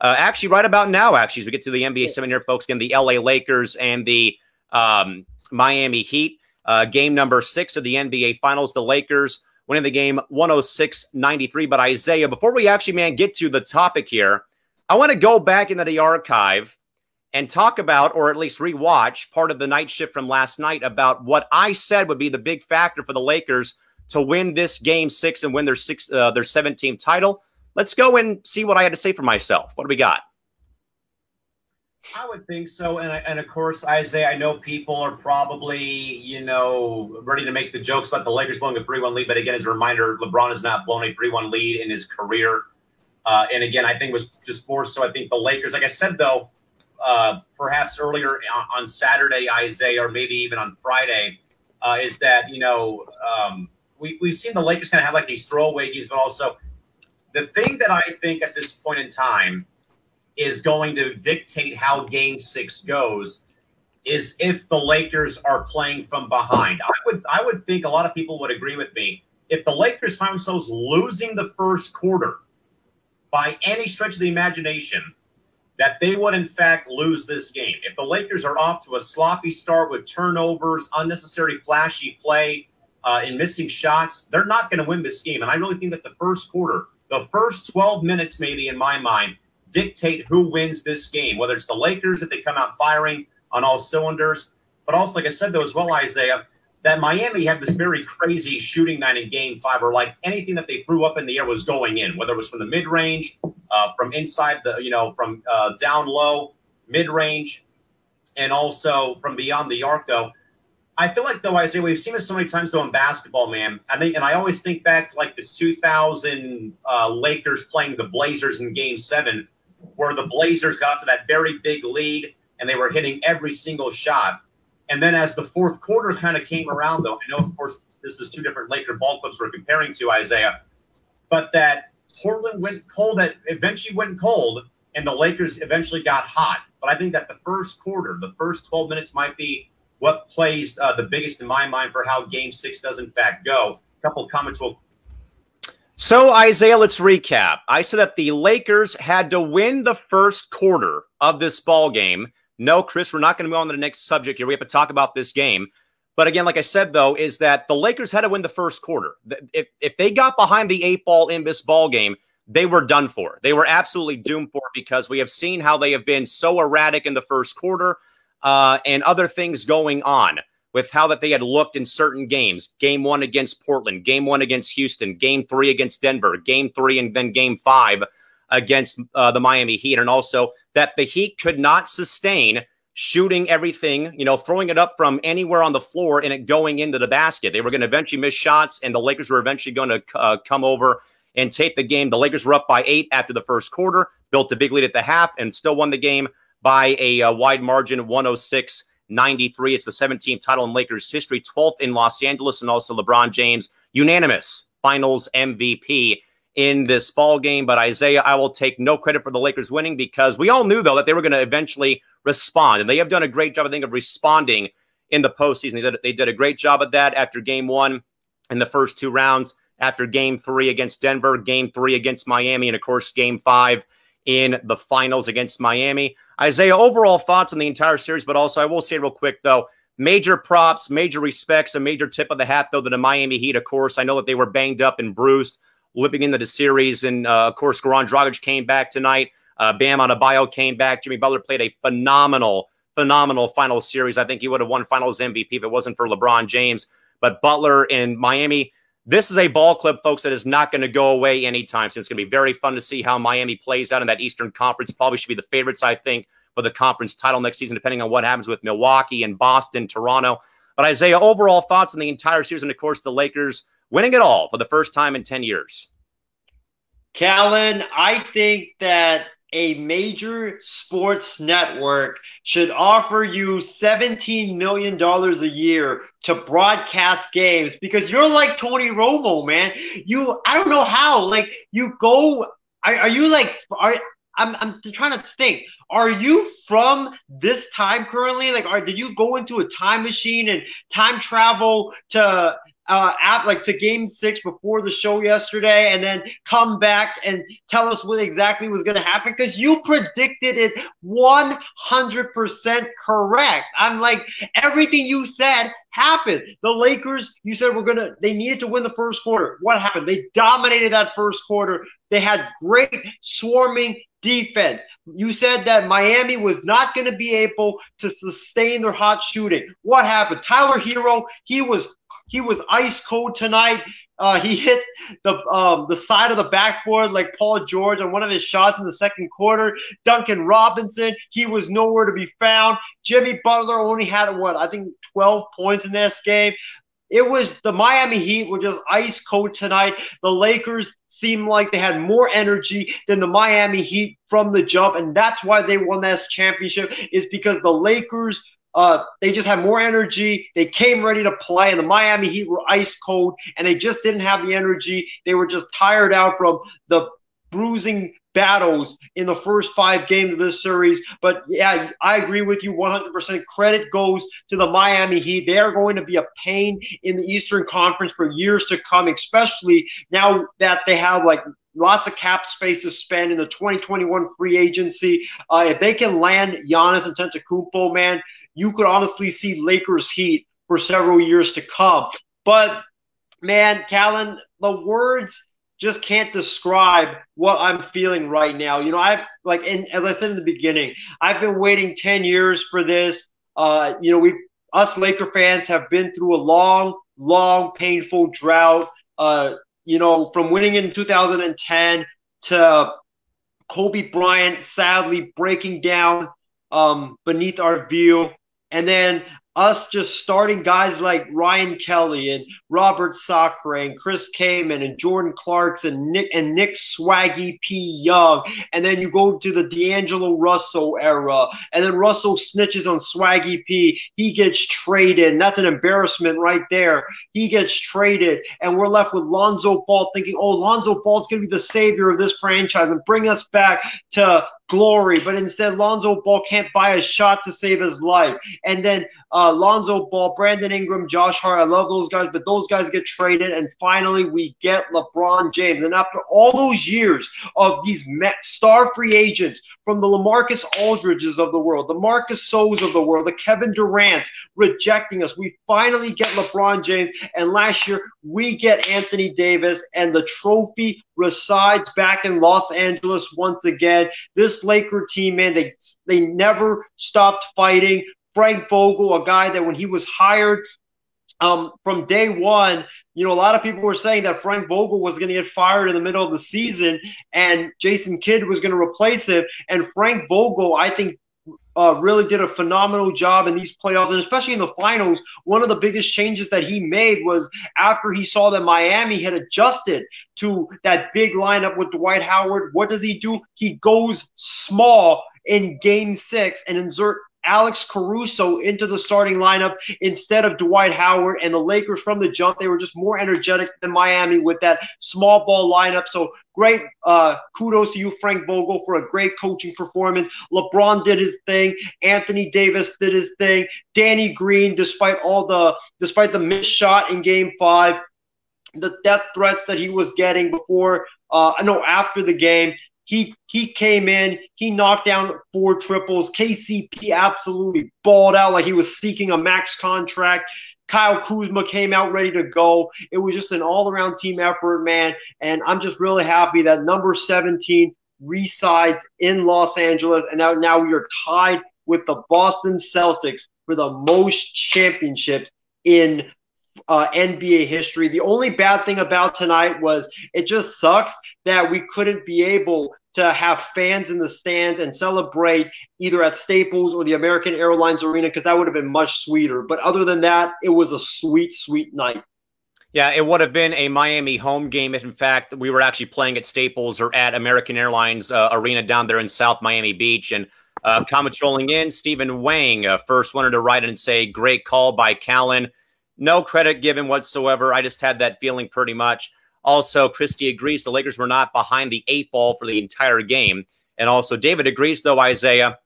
uh, actually right about now. Actually, as we get to the NBA seven here, folks, again the LA Lakers and the um, Miami Heat. Uh, game number six of the NBA Finals. The Lakers winning the game 106 93. But Isaiah, before we actually, man, get to the topic here, I want to go back into the archive and talk about, or at least rewatch, part of the night shift from last night about what I said would be the big factor for the Lakers to win this game six and win their six uh, their 17th title. Let's go and see what I had to say for myself. What do we got? I would think so, and and of course, Isaiah. I know people are probably you know ready to make the jokes about the Lakers blowing a three-one lead, but again, as a reminder, LeBron has not blown a three-one lead in his career. Uh, and again, I think was just more so. I think the Lakers, like I said, though, uh, perhaps earlier on Saturday, Isaiah, or maybe even on Friday, uh, is that you know um, we we've seen the Lakers kind of have like these throwaway games, but also the thing that I think at this point in time is going to dictate how Game Six goes is if the Lakers are playing from behind. I would I would think a lot of people would agree with me if the Lakers find themselves losing the first quarter by any stretch of the imagination that they would in fact lose this game. If the Lakers are off to a sloppy start with turnovers, unnecessary flashy play, uh, and missing shots, they're not going to win this game. And I really think that the first quarter, the first 12 minutes, maybe in my mind, dictate who wins this game. Whether it's the Lakers if they come out firing on all cylinders, but also, like I said, though as well, Isaiah, that Miami had this very crazy shooting night in Game Five, where like anything that they threw up in the air was going in, whether it was from the mid range, uh, from inside the, you know, from uh, down low, mid range, and also from beyond the arc. Though I feel like though Isaiah, we've seen it so many times though in basketball, man. I think, and I always think back to like the 2000 uh, Lakers playing the Blazers in Game Seven, where the Blazers got to that very big lead and they were hitting every single shot and then as the fourth quarter kind of came around, though, I know, of course, this is two different Laker ball clubs we're comparing to, Isaiah, but that Portland went cold, that eventually went cold, and the Lakers eventually got hot. But I think that the first quarter, the first 12 minutes might be what plays uh, the biggest in my mind for how game six does, in fact, go. A couple comments will so, Isaiah, let's recap. I said that the Lakers had to win the first quarter of this ball game no, Chris, we're not going to move on to the next subject here. We have to talk about this game. But again, like I said, though, is that the Lakers had to win the first quarter. If, if they got behind the eight ball in this ball game, they were done for. They were absolutely doomed for because we have seen how they have been so erratic in the first quarter uh, and other things going on with how that they had looked in certain games. Game one against Portland, game one against Houston, game three against Denver, game three, and then game five against uh, the Miami Heat, and also that the Heat could not sustain shooting everything, you know, throwing it up from anywhere on the floor and it going into the basket. They were going to eventually miss shots, and the Lakers were eventually going to uh, come over and take the game. The Lakers were up by eight after the first quarter, built a big lead at the half, and still won the game by a uh, wide margin 106 93. It's the 17th title in Lakers history, 12th in Los Angeles, and also LeBron James, unanimous finals MVP in this ball game. But Isaiah, I will take no credit for the Lakers winning because we all knew though that they were going to eventually respond, and they have done a great job, I think, of responding in the postseason. They did, they did a great job of that after Game One in the first two rounds. After Game Three against Denver, Game Three against Miami, and of course Game Five in the finals against Miami. Isaiah, overall thoughts on the entire series, but also I will say real quick though, major props, major respects, a major tip of the hat though to the Miami Heat. Of course, I know that they were banged up and bruised limping into the series. And uh, of course, Goran Dragic came back tonight. Uh, Bam Adebayo came back. Jimmy Butler played a phenomenal, phenomenal final series. I think he would have won Finals MVP if it wasn't for LeBron James. But Butler in Miami, this is a ball club, folks, that is not going to go away anytime soon. It's going to be very fun to see how Miami plays out in that Eastern Conference. Probably should be the favorites, I think, for the conference title next season, depending on what happens with Milwaukee and Boston, Toronto. But Isaiah, overall thoughts on the entire series, and of course, the Lakers winning it all for the first time in 10 years. Callan, I think that a major sports network should offer you $17 million a year to broadcast games because you're like Tony Romo, man. You, I don't know how, like, you go, are, are you like, are, I'm, I'm trying to think. Are you from this time currently? Like, are, did you go into a time machine and time travel to uh, at, like to game six before the show yesterday and then come back and tell us what exactly was going to happen because you predicted it 100% correct. I'm like, everything you said happened. The Lakers, you said we're going to, they needed to win the first quarter. What happened? They dominated that first quarter. They had great swarming defense. You said that Miami was not going to be able to sustain their hot shooting. What happened? Tyler Herro, he was he was ice cold tonight. Uh, he hit the um, the side of the backboard like Paul George on one of his shots in the second quarter. Duncan Robinson, he was nowhere to be found. Jimmy Butler only had what I think 12 points in this game. It was the Miami Heat were just ice cold tonight. The Lakers seemed like they had more energy than the Miami Heat from the jump, and that's why they won this championship. Is because the Lakers uh, they just had more energy. They came ready to play, and the Miami Heat were ice cold, and they just didn't have the energy. They were just tired out from the bruising battles in the first five games of this series. But yeah, I agree with you 100%. Credit goes to the Miami Heat. They are going to be a pain in the Eastern Conference for years to come, especially now that they have like lots of cap space to spend in the 2021 free agency. Uh, if they can land Giannis Antetokounmpo, man, you could honestly see Lakers Heat for several years to come. But man, Callan, the words just can't describe what I'm feeling right now. You know, I've like, and as I said in the beginning, I've been waiting 10 years for this. Uh, you know, we us Laker fans have been through a long, long, painful drought. Uh, you know, from winning in 2010 to Kobe Bryant sadly breaking down um, beneath our view. And then us just starting guys like Ryan Kelly and Robert Sacre and Chris Kaman and Jordan Clarkson and Nick and Nick Swaggy P. Young, and then you go to the D'Angelo Russell era, and then Russell snitches on Swaggy P. He gets traded, that's an embarrassment right there. He gets traded, and we're left with Lonzo Ball thinking, oh, Lonzo Ball's gonna be the savior of this franchise and bring us back to glory, but instead Lonzo Ball can't buy a shot to save his life. And then uh, Lonzo Ball, Brandon Ingram, Josh Hart, I love those guys, but those guys get traded. And finally, we get LeBron James. And after all those years of these star free agents from the LaMarcus Aldridges of the world, the Marcus So's of the world, the Kevin Durant's rejecting us, we finally get LeBron James. And last year, we get Anthony Davis, and the trophy resides back in Los Angeles once again. This Laker team, man, they they never stopped fighting. Frank Vogel, a guy that when he was hired um, from day one, you know, a lot of people were saying that Frank Vogel was going to get fired in the middle of the season and Jason Kidd was going to replace him. And Frank Vogel, I think, uh, really did a phenomenal job in these playoffs, and especially in the finals. One of the biggest changes that he made was after he saw that Miami had adjusted to that big lineup with Dwight Howard. What does he do? He goes small in game six and insert Alex Caruso into the starting lineup instead of Dwight Howard. And the Lakers from the jump, they were just more energetic than Miami with that small ball lineup. So great uh, kudos to you, Frank Vogel, for a great coaching performance. LeBron did his thing. Anthony Davis did his thing. Danny Green, despite all the despite the missed shot in game five, the death threats that he was getting before uh no after the game he he came in, he knocked down four triples. KCP absolutely balled out like he was seeking a max contract. Kyle Kuzma came out ready to go. It was just an all-around team effort, man. And I'm just really happy that number 17 resides in Los Angeles, and now now we are tied with the Boston Celtics for the most championships in uh, NBA history. The only bad thing about tonight was it just sucks that we couldn't be able to have fans in the stand and celebrate either at Staples or the American Airlines Arena because that would have been much sweeter. But other than that, it was a sweet, sweet night. Yeah, it would have been a Miami home game if, in fact, we were actually playing at Staples or at American Airlines uh, Arena down there in South Miami Beach. And uh, comments rolling in. Stephen Wang uh, first wanted to write and say, "Great call by Callan." No credit given whatsoever. I just had that feeling pretty much. Also, Christie agrees the Lakers were not behind the eight ball for the entire game. And also, David agrees, though, Isaiah,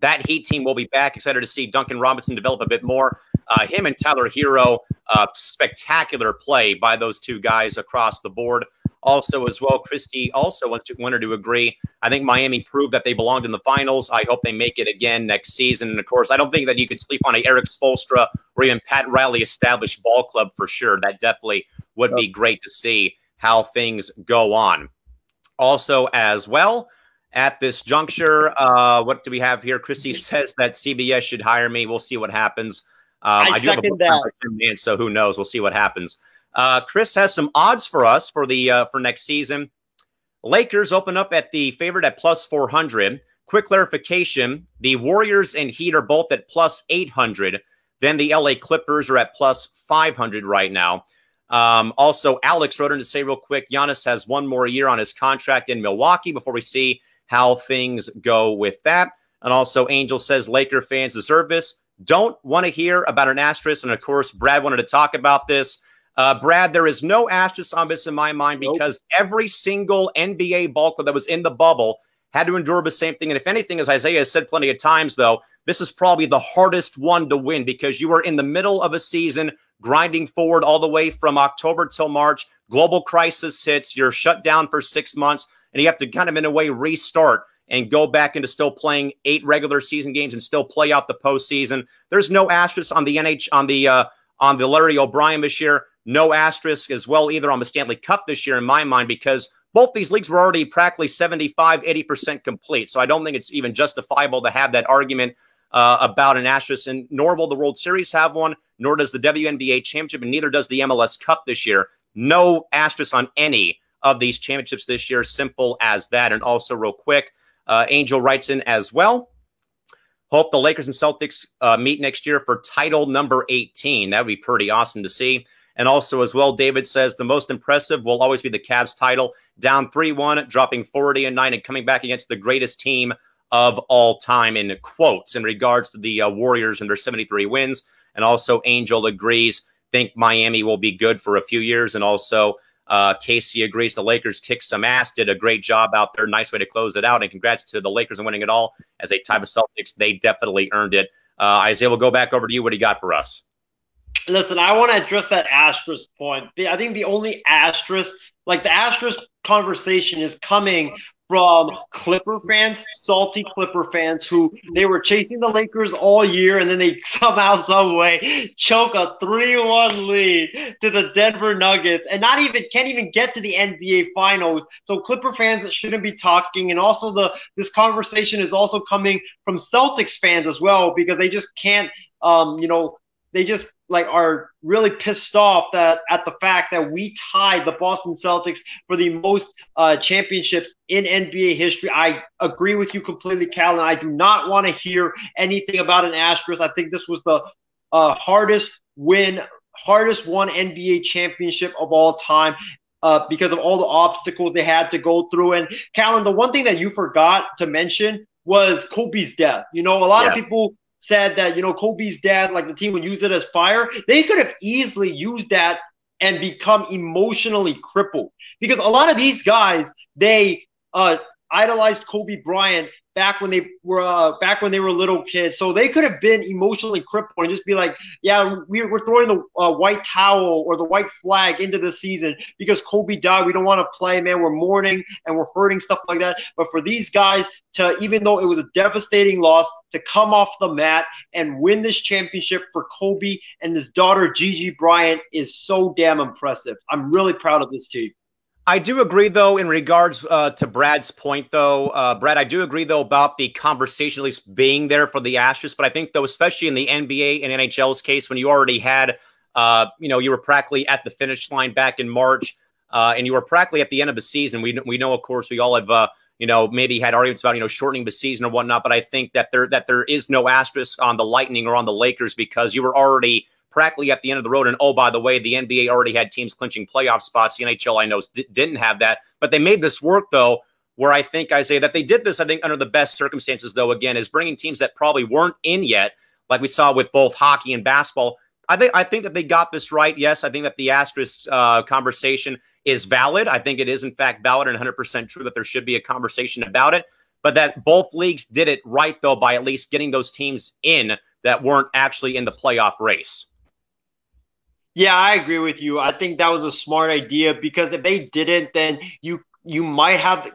that Heat team will be back. Excited to see Duncan Robinson develop a bit more. Uh, him and Tyler Herro, uh, spectacular play by those two guys across the board. Also, as well, Christy also wants to winner to agree. I think Miami proved that they belonged in the finals. I hope they make it again next season. And of course, I don't think that you could sleep on a Erik Spoelstra or even Pat Riley established ball club for sure. That definitely would be great to see how things go on. Also, as well, at this juncture, uh, what do we have here? Christy says that CBS should hire me. We'll see what happens. Um, I, I do have a book that. so who knows? We'll see what happens. Uh, Chris has some odds for us for the uh, for next season. Lakers open up at the favorite at plus 400. Quick clarification: the Warriors and Heat are both at plus 800. Then the LA Clippers are at plus 500 right now. Um, also, Alex wrote in to say real quick: Giannis has one more year on his contract in Milwaukee before we see how things go with that. And also, Angel says Laker fans deserve this. Don't want to hear about an asterisk. And of course, Brad wanted to talk about this. Uh, Brad, there is no asterisk on this in my mind because nope. every single NBA ball club that was in the bubble had to endure the same thing. And if anything, as Isaiah has said plenty of times, though, this is probably the hardest one to win because you are in the middle of a season grinding forward all the way from October till March. Global crisis hits. You're shut down for six months, and you have to kind of, in a way, restart and go back into still playing eight regular season games and still play out the postseason. There's no asterisk on the NH on the uh, on the Larry O'Brien this year. No asterisk as well either on the Stanley Cup this year in my mind because both these leagues were already practically 75, 80% complete. So I don't think it's even justifiable to have that argument uh, about an asterisk. And nor will the World Series have one, nor does the WNBA championship, and neither does the MLS Cup this year. No asterisk on any of these championships this year. Simple as that. And also, real quick, uh, Angel writes in as well. Hope the Lakers and Celtics uh, meet next year for title number 18. That would be pretty awesome to see. And also, as well, David says the most impressive will always be the Cavs title, down 3 1, dropping 40 and 9, and coming back against the greatest team of all time, in quotes, in regards to the uh, Warriors and their 73 wins. And also, Angel agrees, think Miami will be good for a few years. And also, uh, Casey agrees the Lakers kicked some ass, did a great job out there. Nice way to close it out. And congrats to the Lakers on winning it all. As a type of Celtics, they definitely earned it. Uh, Isaiah, we'll go back over to you. What do you got for us? Listen, I want to address that asterisk point. I think the only asterisk, like the asterisk conversation, is coming from Clipper fans, salty Clipper fans who they were chasing the Lakers all year and then they somehow, some way choke a 3-1 lead to the Denver Nuggets and not even can't even get to the NBA finals. So Clipper fans shouldn't be talking. And also the this conversation is also coming from Celtics fans as well because they just can't um, you know, they just like are really pissed off that at the fact that we tied the Boston Celtics for the most uh, championships in NBA history. I agree with you completely, Callan. I do not want to hear anything about an asterisk. I think this was the uh, hardest win, hardest won NBA championship of all time. Uh, because of all the obstacles they had to go through. And Callan, the one thing that you forgot to mention was Kobe's death. You know, a lot yeah. of people said that, you know, Kobe's dad, like the team would use it as fire. They could have easily used that and become emotionally crippled because a lot of these guys, they uh, idolized Kobe Bryant back when they were uh, back when they were little kids. So they could have been emotionally crippled and just be like, yeah, we're, we're throwing the uh, white towel or the white flag into the season because Kobe died. We don't want to play, man. We're mourning and we're hurting stuff like that. But for these guys to, even though it was a devastating loss, to come off the mat and win this championship for Kobe and his daughter Gigi Bryant is so damn impressive. I'm really proud of this team. I do agree, though, in regards uh, to Brad's point, though. Uh, Brad, I do agree, though, about the conversation at least being there for the Astros. But I think, though, especially in the NBA and NHL's case, when you already had, uh, you know, you were practically at the finish line back in March, uh, and you were practically at the end of the season. We we know, of course, we all have, uh, you know, maybe had arguments about, you know, shortening the season or whatnot. But I think that there that there is no asterisk on the Lightning or on the Lakers because you were already practically at the end of the road. And oh, by the way, the NBA already had teams clinching playoff spots. The NHL, I know, didn't have that, but they made this work though. Where I think I say that they did this, I think under the best circumstances, though. Again, is bringing teams that probably weren't in yet, like we saw with both hockey and basketball. I think I think that they got this right. Yes, I think that the asterisk uh, conversation is valid. I think it is in fact valid and 100% true that there should be a conversation about it. But that both leagues did it right though by at least getting those teams in that weren't actually in the playoff race. Yeah, I agree with you. I think that was a smart idea because if they didn't, then you you might have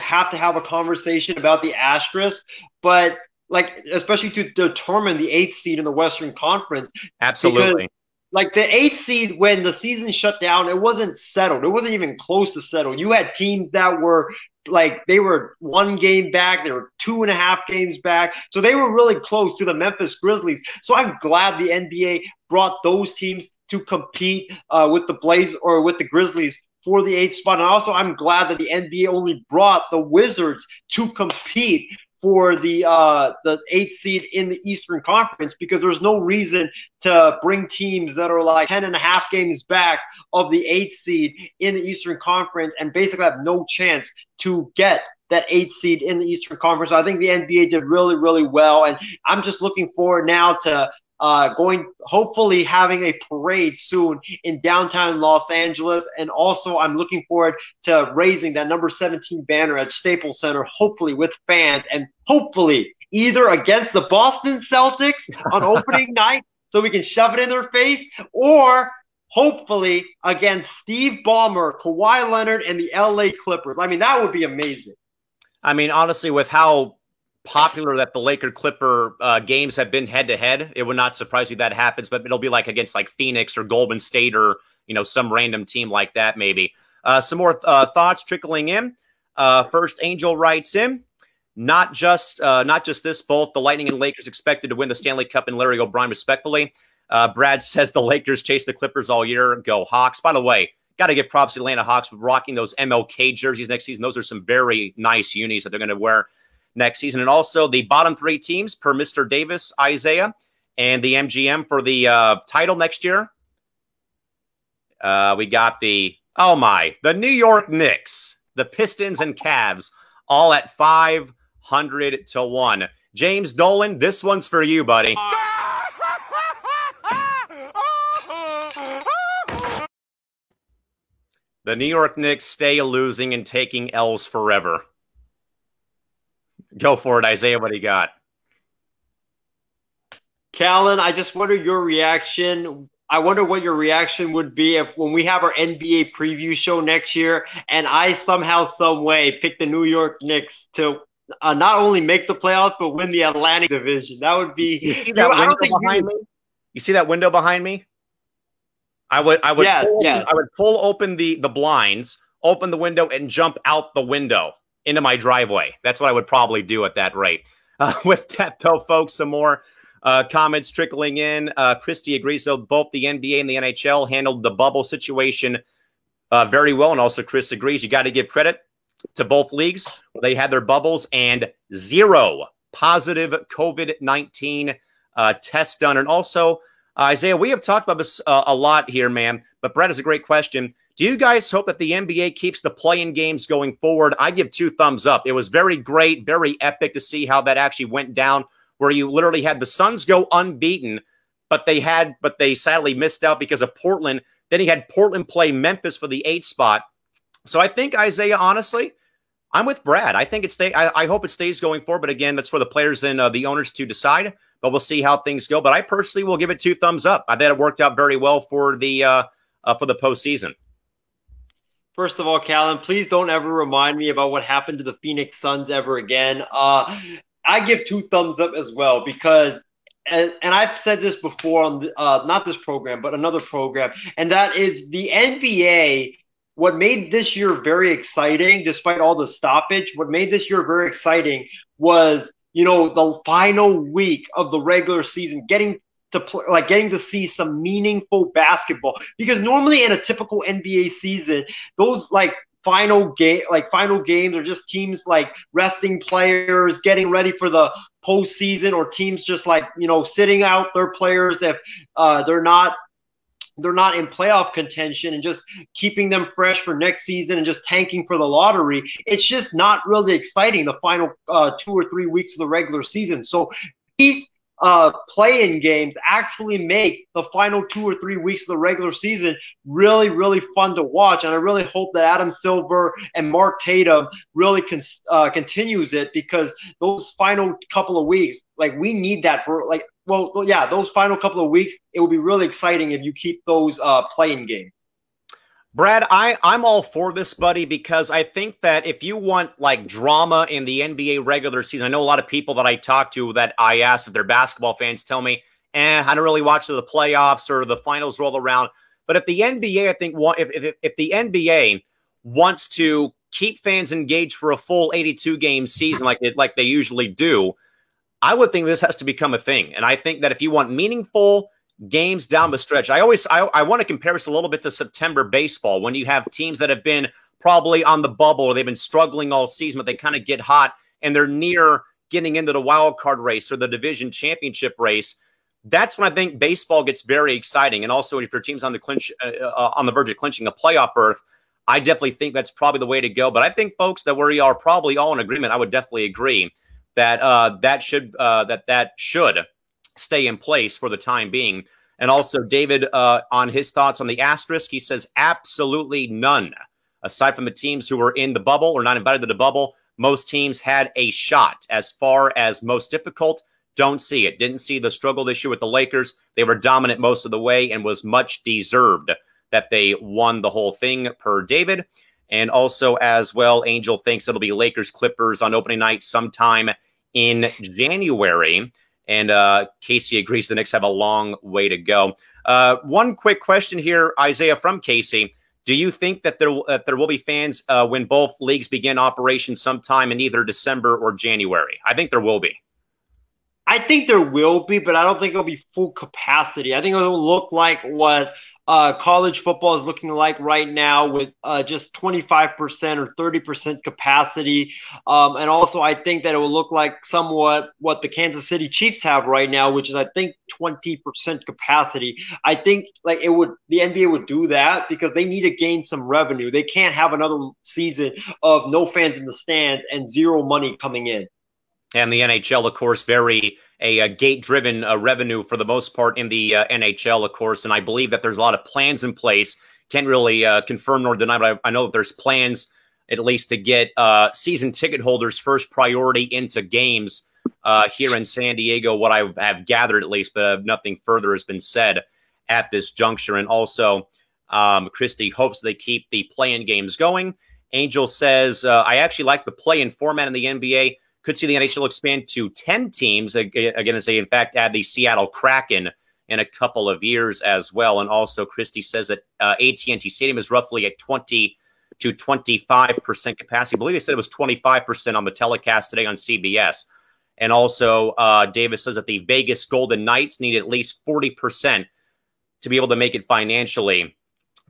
have to have a conversation about the asterisk. But like, especially to determine the eighth seed in the Western Conference. Absolutely. Because, like the eighth seed when the season shut down, it wasn't settled. It wasn't even close to settled. You had teams that were like they were one game back, they were two and a half games back. So they were really close to the Memphis Grizzlies. So I'm glad the NBA brought those teams to compete uh, with the Blaze or with the Grizzlies for the eighth spot. And also, I'm glad that the NBA only brought the Wizards to compete for the uh, the eighth seed in the Eastern Conference because there's no reason to bring teams that are like 10 and a half games back of the eighth seed in the Eastern Conference and basically have no chance to get that eighth seed in the Eastern Conference. I think the NBA did really, really well. And I'm just looking forward now to uh, going hopefully having a parade soon in downtown Los Angeles. And also, I'm looking forward to raising that number 17 banner at Staples Center, hopefully with fans and hopefully either against the Boston Celtics on opening night so we can shove it in their face or hopefully against Steve Ballmer, Kawhi Leonard, and the LA Clippers. I mean, that would be amazing. I mean, honestly, with how popular that the Laker Clipper uh, games have been head to head. It would not surprise you that happens, but it'll be like against like Phoenix or Golden State or you know some random team like that maybe. Uh, some more uh, thoughts trickling in. Uh, first, Angel writes in. Not just uh, not just this, both the Lightning and Lakers expected to win the Stanley Cup and Larry O'Brien respectfully. Uh, Brad says the Lakers chase the Clippers all year. Go Hawks. By the way, got to give props to Atlanta Hawks for rocking those MLK jerseys next season. Those are some very nice unis that they're going to wear next season. And also the bottom three teams per Mr. Davis, Isaiah, and the MGM for the uh, title next year. Uh, we got the, oh my, the New York Knicks, the Pistons and Cavs, all at 500 to 1. James Dolan, this one's for you, buddy. the New York Knicks stay losing and taking L's forever. Go for it, Isaiah. What do you got? Callan, I just wonder your reaction. I wonder what your reaction would be if when we have our NBA preview show next year and I somehow, some way pick the New York Knicks to uh, not only make the playoffs but win the Atlantic Division. That would be. You see that window behind you, me? You see that window behind me? I would, I would, yeah, pull, yeah. I would pull open the the blinds, open the window, and jump out the window into my driveway. That's what I would probably do at that rate. Uh, with that, though, folks, some more uh, comments trickling in. Uh, Christie agrees, though, both the NBA and the NHL handled the bubble situation uh, very well. And also, Chris agrees you got to give credit to both leagues. They had their bubbles and zero positive COVID 19 uh, tests done. And also, Isaiah, we have talked about this uh, a lot here, man, but Brett has a great question. Do you guys hope that the NBA keeps the play-in games going forward? I give two thumbs up. It was very great, very epic to see how that actually went down, where you literally had the Suns go unbeaten, but they had, but they sadly missed out because of Portland. Then he had Portland play Memphis for the eight spot. So I think Isaiah, honestly, I'm with Brad. I think it stay. I, I hope it stays going forward. But again, that's for the players and uh, the owners to decide. But we'll see how things go. But I personally will give it two thumbs up. I bet it worked out very well for the uh, uh, for the postseason. First of all, Callan, please don't ever remind me about what happened to the Phoenix Suns ever again. Uh, I give two thumbs up as well because, and, and I've said this before on the, uh, not this program, but another program, and that is the NBA. What made this year very exciting, despite all the stoppage, what made this year very exciting was you know, the final week of the regular season, getting to play, like getting to see some meaningful basketball. Because normally in a typical NBA season, those like final game, like final games, are just teams like resting players, getting ready for the postseason, or teams just like you know sitting out their players if uh, they're not they're not in playoff contention and just keeping them fresh for next season and just tanking for the lottery. It's just not really exciting the final uh, two or three weeks of the regular season. So these uh, play-in games actually make the final two or three weeks of the regular season really, really fun to watch. And I really hope that Adam Silver and Mark Tatum really con- uh, continues it because those final couple of weeks, like we need that for like well, yeah, those final couple of weeks, it will be really exciting if you keep those uh, play-in games. Brad, I, I'm all for this, buddy, because I think that if you want like drama in the NBA regular season, I know a lot of people that I talk to that I ask if they're basketball fans tell me, eh, I don't really watch the playoffs or the finals roll around. But if the NBA, I think, if, if, if the NBA wants to keep fans engaged for a full 82 game season like it, like they usually do, I would think this has to become a thing. And I think that if you want meaningful games down the stretch. I always I, I want to compare this a little bit to September baseball when you have teams that have been probably on the bubble or they've been struggling all season, but they kind of get hot and they're near getting into the wild card race or the division championship race. That's when I think baseball gets very exciting. And also, if your team's on the clinch uh, uh, on the verge of clinching a playoff berth, I definitely think that's probably the way to go. But I think, folks, that we are probably all in agreement. I would definitely agree that uh, that should uh, that that should stay in place for the time being. And also, David, uh, on his thoughts on the asterisk, he says absolutely none. Aside from the teams who were in the bubble or not invited to the bubble, most teams had a shot. As far as most difficult, don't see it. Didn't see the struggle this year with the Lakers. They were dominant most of the way and was much deserved that they won the whole thing, per David. And also, as well, Angel thinks it'll be Lakers Clippers on opening night sometime in January. And uh, Casey agrees the Knicks have a long way to go. Uh, one quick question here, Isaiah from Casey. Do you think that there uh, there will be fans uh, when both leagues begin operation sometime in either December or January? I think there will be. I think there will be, but I don't think it'll be full capacity. I think it'll look like what uh, college football is looking like right now with uh, just 25% or 30% capacity. Um, and also, I think that it will look like somewhat what the Kansas City Chiefs have right now, which is, I think, 20% capacity. I think like it would, the NBA would do that because they need to gain some revenue. They can't have another season of no fans in the stands and zero money coming in. And the NHL, of course, very a, a gate-driven uh, revenue for the most part in the uh, NHL, of course. And I believe that there's a lot of plans in place. Can't really uh, confirm nor deny, but I, I, know that there's plans at least to get uh, season ticket holders first priority into games uh, here in San Diego. What I have gathered, at least, but nothing further has been said at this juncture. And also, um, Christie hopes they keep the play-in games going. Angel says, uh, I actually like the play-in format in the NBA could see the NHL expand to 10 teams, again, as they in fact add the Seattle Kraken in a couple of years as well. And also, Christie says that uh, AT&T Stadium is roughly at 20 to 25% capacity. I believe they said it was 25% on the telecast today on CBS. And also, uh, Davis says that the Vegas Golden Knights need at least 40% to be able to make it financially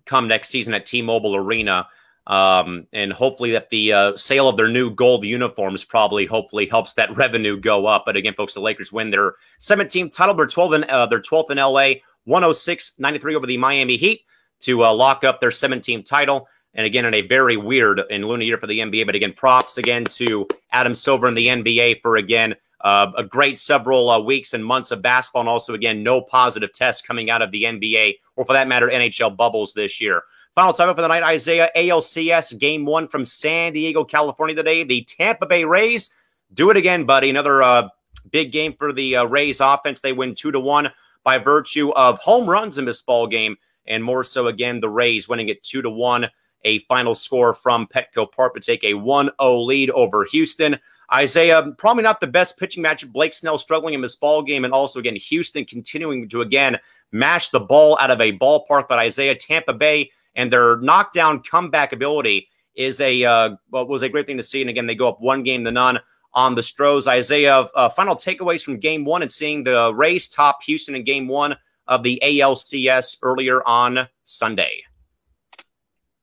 come next season at T-Mobile Arena. Um, and hopefully that the uh, sale of their new gold uniforms probably hopefully helps that revenue go up. But again, folks, the Lakers win their 17th title. They're 12 in, uh, they're 12th in LA, 106-93 over the Miami Heat to uh, lock up their 17th title. And again, in a very weird and lunar year for the NBA. But again, props again to Adam Silver and the NBA for again uh, a great several uh, weeks and months of basketball, and also again no positive tests coming out of the NBA or for that matter NHL bubbles this year. Final time for the night, Isaiah ALCS game one from San Diego, California today. The Tampa Bay Rays do it again, buddy. Another uh, big game for the uh, Rays offense. They win two to one by virtue of home runs in this ball game, and more so again the Rays winning it two to one. A final score from Petco Park to take a 1-0 lead over Houston. Isaiah, probably not the best pitching match. Blake Snell struggling in this ball game, and also again Houston continuing to again mash the ball out of a ballpark. But Isaiah, Tampa Bay and their knockdown comeback ability is a uh, was a great thing to see. And again, they go up one game to none on the Stros. Isaiah, uh, final takeaways from Game One and seeing the Rays top Houston in Game One of the ALCS earlier on Sunday.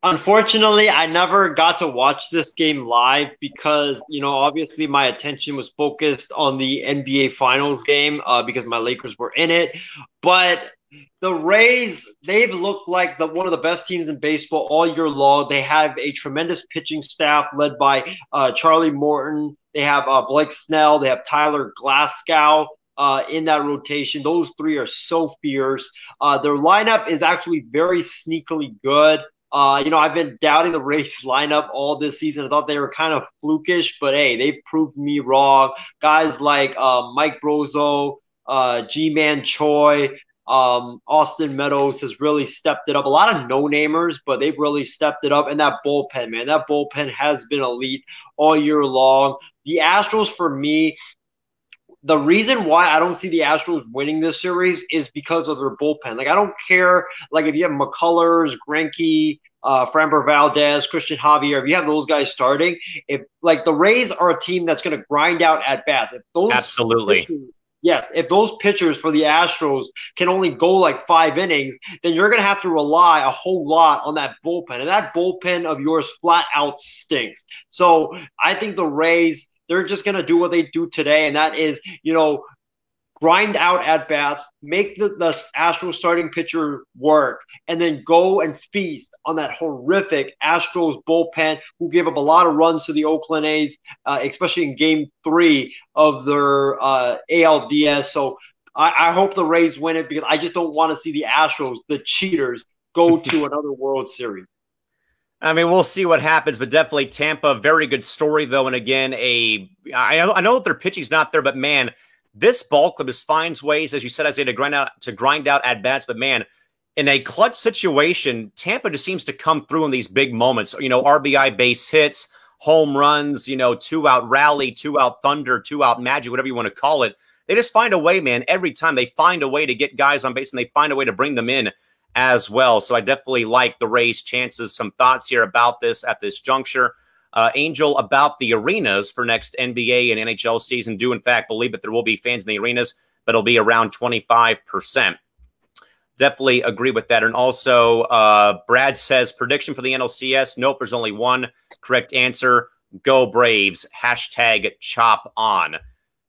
Unfortunately, I never got to watch this game live because, you know, obviously my attention was focused on the NBA Finals game uh, because my Lakers were in it. But the Rays, they've looked like the, one of the best teams in baseball all year long. They have a tremendous pitching staff led by uh, Charlie Morton. They have uh, Blake Snell. They have Tyler Glasnow uh, in that rotation. Those three are so fierce. Uh, their lineup is actually very sneakily good. Uh, you know, I've been doubting the Rays lineup all this season. I thought they were kind of flukish, but hey, they proved me wrong. Guys like uh, Mike Brosseau, uh, Ji-Man Choi, um, Austin Meadows has really stepped it up. A lot of no-namers, but they've really stepped it up. And that bullpen, man, that bullpen has been elite all year long. The Astros, for me, the reason why I don't see the Astros winning this series is because of their bullpen. Like I don't care, like if you have McCullers, Greinke, uh, Framber Valdez, Cristian Javier, if you have those guys starting, if like the Rays are a team that's going to grind out at bats, if those absolutely. Pitchers, yes, if those pitchers for the Astros can only go like five innings, then you're going to have to rely a whole lot on that bullpen, and that bullpen of yours flat out stinks. So I think the Rays they're just going to do what they do today, and that is, you know, grind out at bats, make the, the Astros starting pitcher work, and then go and feast on that horrific Astros bullpen who gave up a lot of runs to the Oakland A's, uh, especially in game three of their uh, ALDS. So I, I hope the Rays win it because I just don't want to see the Astros, the cheaters, go to another World Series. I mean, we'll see what happens, but definitely Tampa, very good story though. And again, a I, I know that their pitching's not there, but man, this ball club just finds ways, as you said, Isaiah, to grind out to grind out at bats. But man, in a clutch situation, Tampa just seems to come through in these big moments. You know, RBI base hits, home runs, you know, two out rally, two out thunder, two out magic, whatever you want to call it. They just find a way, man. Every time they find a way to get guys on base and they find a way to bring them in as well. So I definitely like the Rays' chances. Some thoughts here about this at this juncture. Uh, Angel, about the arenas for next NBA and NHL season. Do in fact believe that there will be fans in the arenas, but it'll be around 25%. Definitely agree with that. And also, uh, Brad says prediction for the NLCS. Nope, there's only one correct answer. Go Braves. Hashtag chop on.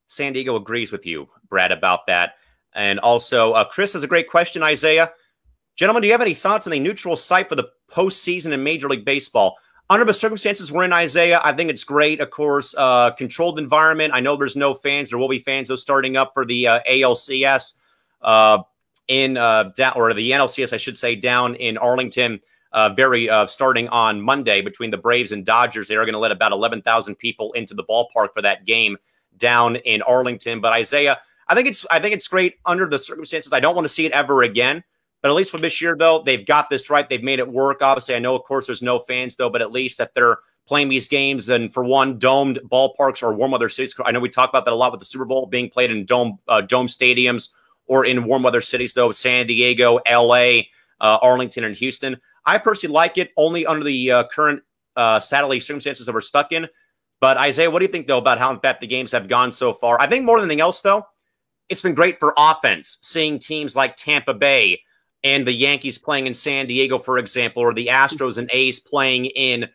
San Diego agrees with you, Brad, about that. And also, uh, Chris has a great question, Isaiah. Gentlemen, do you have any thoughts on the neutral site for the postseason in Major League Baseball? Under the circumstances we're in, Isaiah, I think it's great. Of course, uh, controlled environment. I know there's no fans. There will be fans though starting up for the uh, ALCS uh, in uh, down or the NLCS, I should say, down in Arlington. Uh, very uh, starting on Monday between the Braves and Dodgers. They are going to let about 11,000 people into the ballpark for that game down in Arlington. But Isaiah, I think it's I think it's great under the circumstances. I don't want to see it ever again. But at least for this year, though, they've got this right. They've made it work. Obviously, I know, of course, there's no fans, though, but at least that they're playing these games and for one, domed ballparks or warm weather cities. I know we talk about that a lot with the Super Bowl being played in dome uh, dome stadiums or in warm weather cities, though, San Diego, LA, uh, Arlington, and Houston. I personally like it only under the uh, current uh, satellite circumstances that we're stuck in. But Isaiah, what do you think though about how in fact the games have gone so far? I think more than anything else, though, it's been great for offense seeing teams like Tampa Bay and the Yankees playing in San Diego, for example, or the Astros and A's playing in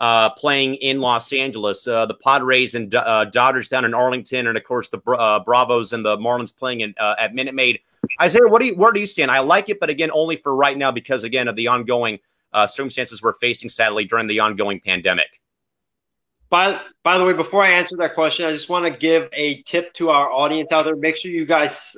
uh, playing in Los Angeles, uh, the Padres and uh, Dodgers down in Arlington, and of course the uh, Bravos and the Marlins playing in, uh, at Minute Maid. Isaiah, what do you, where do you stand? I like it, but again, only for right now because again of the ongoing uh, circumstances we're facing, sadly, during the ongoing pandemic. By, by the way, before I answer that question, I just want to give a tip to our audience out there. Make sure you guys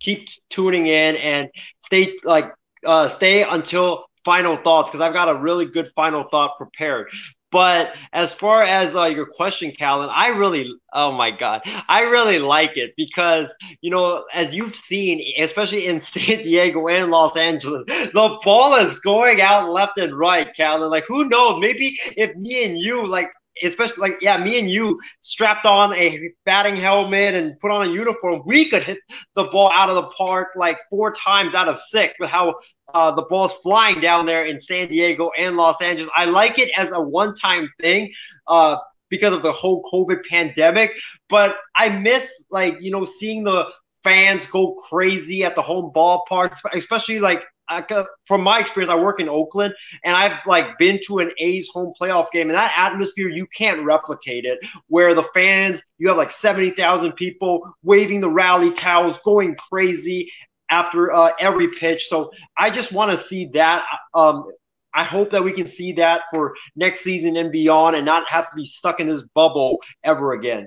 keep tuning in and stay like uh, stay until final thoughts because I've got a really good final thought prepared. But as far as uh, your question, Callan, I really, oh my God, I really like it because, you know, as you've seen, especially in San Diego and Los Angeles, the ball is going out left and right, Callan. Like, who knows? Maybe if me and you, like, especially like yeah, me and you strapped on a batting helmet and put on a uniform, we could hit the ball out of the park like four times out of six with how uh, the ball's flying down there in San Diego and Los Angeles. I like it as a one-time thing. Uh, because of the whole COVID pandemic, but I miss like you know seeing the fans go crazy at the home ballparks, especially like I, from my experience, I work in Oakland, and I've like been to an A's home playoff game, and that atmosphere you can't replicate it. Where the fans, you have like seventy thousand people waving the rally towels, going crazy after uh, every pitch. So I just want to see that. Um, I hope that we can see that for next season and beyond, and not have to be stuck in this bubble ever again.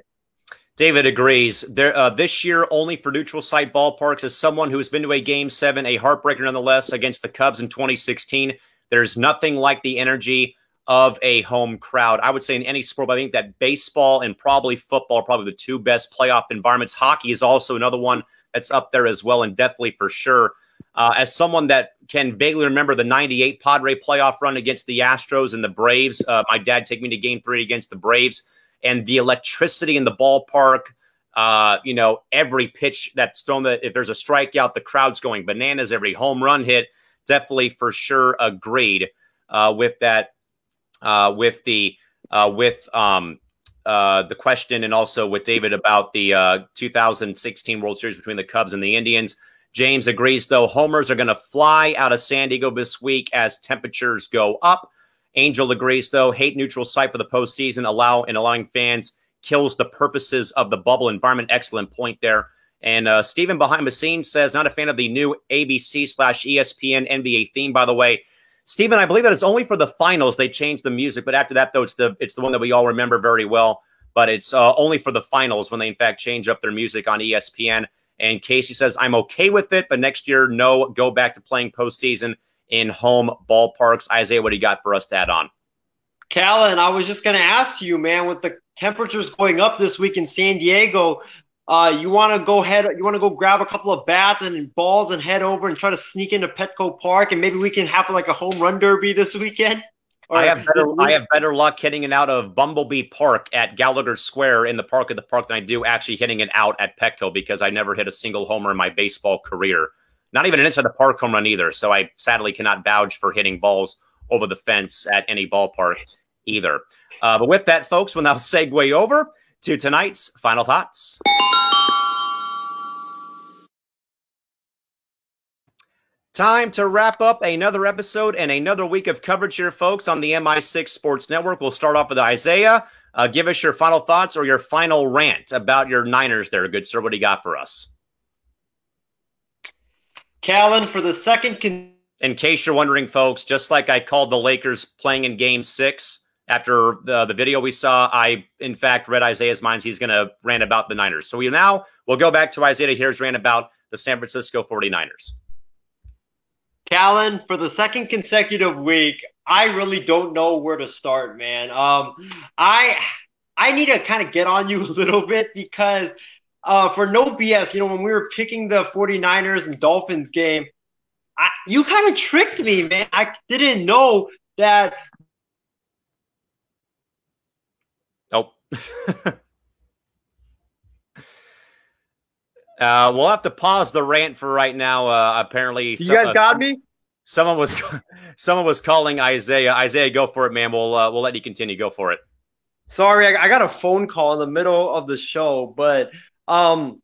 David agrees. There, uh, this year, only for neutral site ballparks, as someone who has been to a game seven, a heartbreaker nonetheless, against the Cubs in 2016, there's nothing like the energy of a home crowd. I would say in any sport, but I think that baseball and probably football are probably the two best playoff environments. Hockey is also another one that's up there as well, and definitely for sure. Uh, as someone that can vaguely remember the 98 Padre playoff run against the Astros and the Braves, uh, my dad took me to game three against the Braves, and the electricity in the ballpark. Uh, you know, every pitch that's thrown, if there's a strikeout, the crowd's going bananas. Every home run hit, definitely for sure agreed uh, with that, uh, with the, uh, with um, uh, the question and also with David about the uh, 2016 World Series between the Cubs and the Indians. James agrees, though, homers are going to fly out of San Diego this week as temperatures go up. Angel agrees, though, hate neutral site for the postseason, allow and allowing fans kills the purposes of the bubble environment. Excellent point there. And uh, Steven behind the scenes says, not a fan of the new ABC slash ESPN NBA theme, by the way. Stephen, I believe that it's only for the finals they changed the music, but after that, though, it's the it's the one that we all remember very well. But it's uh, only for the finals when they in fact change up their music on ESPN. And Casey says, I'm okay with it, but next year, no, go back to playing postseason in home ballparks. Isaiah, what do you got for us to add on? Callan, I was just going to ask you, man, with the temperatures going up this week in San Diego, uh, you want to go head, you want to go grab a couple of bats and balls and head over and try to sneak into Petco Park, and maybe we can have like a home run derby this weekend. I have better, I have better luck hitting it out of Bumblebee Park at Gallagher Square in the park of the park than I do actually hitting it out at Petco because I never hit a single homer in my baseball career. Not even an inside the park home run either. So I sadly cannot vouch for hitting balls over the fence at any ballpark either. Uh, but with that, folks, we'll now segue over to tonight's final thoughts. Time to wrap up another episode and another week of coverage here, folks, on the MI6 Sports Network. We'll start off with Isaiah. Uh, give us your final thoughts or your final rant about your Niners there, good sir. What do you got for us? Callan, for the second. Con- in case you're wondering, folks, just like I called the Lakers playing in game six after the, the video we saw, I, in fact, read Isaiah's minds. He's going to rant about the Niners. So we now we'll go back to Isaiah to hear his rant about the San Francisco 49ers. Callan, for the second consecutive week, I really don't know where to start, man. Um, I I need to kind of get on you a little bit because uh, for no BS, you know, when we were picking the 49ers and Dolphins game, I, you kind of tricked me, man. I didn't know that. Nope. Uh, we'll have to pause the rant for right now. Uh, apparently, you guys got me. Someone was someone was calling Isaiah. Isaiah, go for it, man. We'll uh, we'll let you continue. Go for it. Sorry, I, I got a phone call in the middle of the show, but um,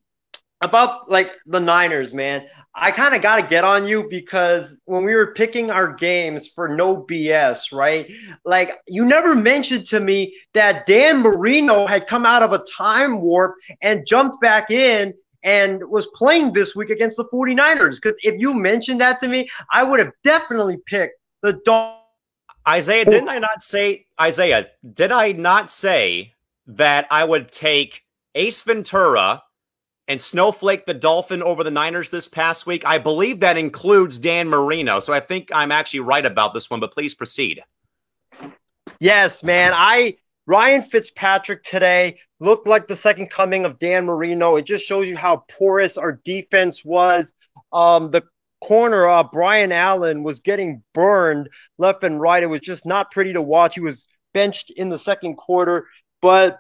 about like the Niners, man. I kind of got to get on you because when we were picking our games for no BS, right? Like you never mentioned to me that Dan Marino had come out of a time warp and jumped back in and was playing this week against the 49ers. Because if you mentioned that to me, I would have definitely picked the dog. Isaiah, didn't I not say, Isaiah, did I not say that I would take Ace Ventura and Snowflake the Dolphin over the Niners this past week? I believe that includes Dan Marino. So I think I'm actually right about this one, but please proceed. Yes, man. I Ryan Fitzpatrick today looked like the second coming of Dan Marino. It just shows you how porous our defense was. Um, the corner, uh, Brian Allen, was getting burned left and right. It was just not pretty to watch. He was benched in the second quarter. But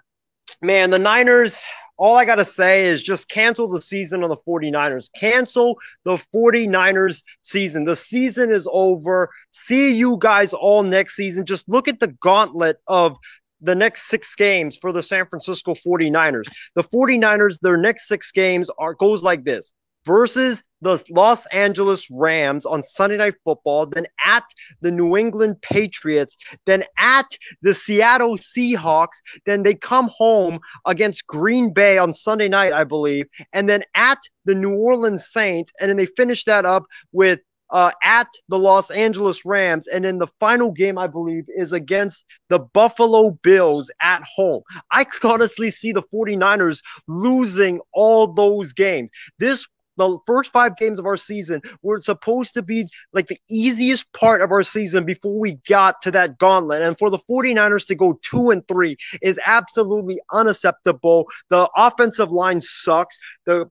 man, the Niners, all I got to say is just cancel the season on the 49ers. Cancel the 49ers season. The season is over. See you guys all next season. Just look at the gauntlet of the next six games for the San Francisco 49ers. The 49ers, their next six games are goes like this versus the Los Angeles Rams on Sunday Night Football, then at the New England Patriots, then at the Seattle Seahawks, then they come home against Green Bay on Sunday night, I believe, and then at the New Orleans Saints, and then they finish that up with uh, at the Los Angeles Rams. And then the final game, I believe, is against the Buffalo Bills at home. I could honestly see the 49ers losing all those games. This the first five games of our season were supposed to be like the easiest part of our season before we got to that gauntlet. And for the 49ers to go two and three is absolutely unacceptable. The offensive line sucks. The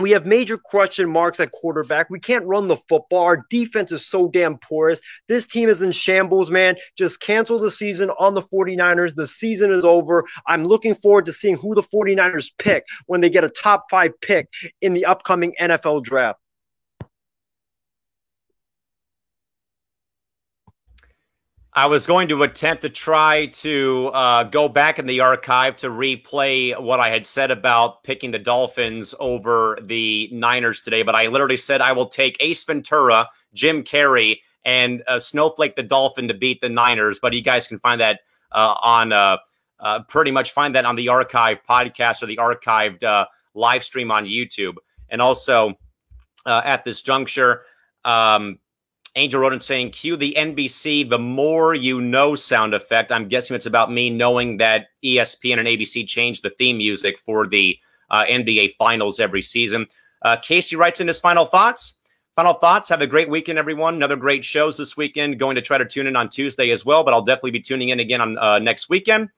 we have major question marks at quarterback. We can't run the football. Our defense is so damn porous. This team is in shambles, man. Just cancel the season on the 49ers. The season is over. I'm looking forward to seeing who the 49ers pick when they get a top five pick in the upcoming NFL draft. I was going to attempt to try to uh, go back in the archive to replay what I had said about picking the Dolphins over the Niners today, but I literally said I will take Ace Ventura, Jim Carrey, and uh, Snowflake the Dolphin to beat the Niners. But you guys can find that uh, on uh, uh, pretty much find that on the archive podcast or the archived uh, live stream on YouTube. And also at this juncture, um, Angel Rodent saying, cue the NBC, the more you know sound effect. I'm guessing it's about me knowing that ESPN and ABC changed the theme music for the uh, NBA finals every season. Uh, Casey writes in his final thoughts. Final thoughts. Have a great weekend, everyone. Another great shows this weekend. Going to try to tune in on Tuesday as well, but I'll definitely be tuning in again on uh, next weekend.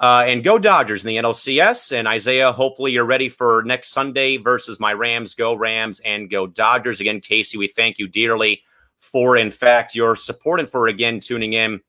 Uh, and go Dodgers in the NLCS. And Isaiah, hopefully you're ready for next Sunday versus my Rams. Go Rams and go Dodgers. Again, Casey, we thank you dearly for, in fact, your support and for again tuning in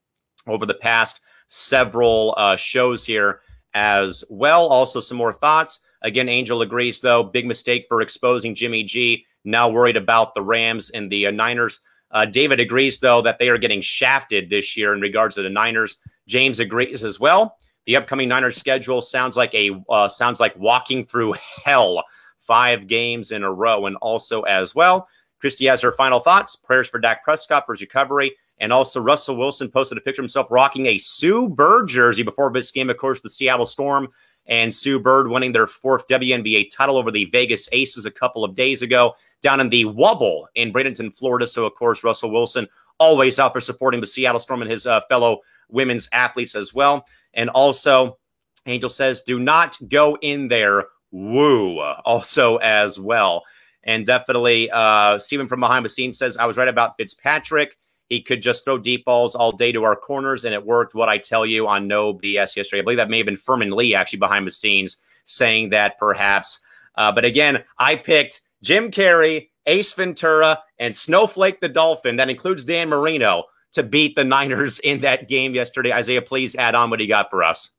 over the past several uh, shows here as well. Also, some more thoughts. Again, Angel agrees, though. Big mistake for exposing Jimmy G. Now worried about the Rams and the uh, Niners. Uh, David agrees, though, that they are getting shafted this year in regards to the Niners. James agrees as well. The upcoming Niners schedule sounds like a uh, sounds like walking through hell. Five games in a row, and also as well. Christy has her final thoughts, prayers for Dak Prescott for his recovery. And also, Russell Wilson posted a picture of himself rocking a Sue Bird jersey before this game, of course, the Seattle Storm and Sue Bird winning their fourth WNBA title over the Vegas Aces a couple of days ago down in the Wubble in Bradenton, Florida. So, of course, Russell Wilson always out there supporting the Seattle Storm and his uh, fellow women's athletes as well. And also, Angel says, do not go in there. Woo. Also, as well. And definitely, uh, Stephen from behind the scenes says, I was right about Fitzpatrick. He could just throw deep balls all day to our corners, and it worked. What I tell you on no BS yesterday. I believe that may have been Furman Lee actually behind the scenes saying that perhaps. Uh, but again, I picked Jim Carrey, Ace Ventura, and Snowflake the Dolphin. That includes Dan Marino to beat the Niners in that game yesterday. Isaiah, please add on what he got for us.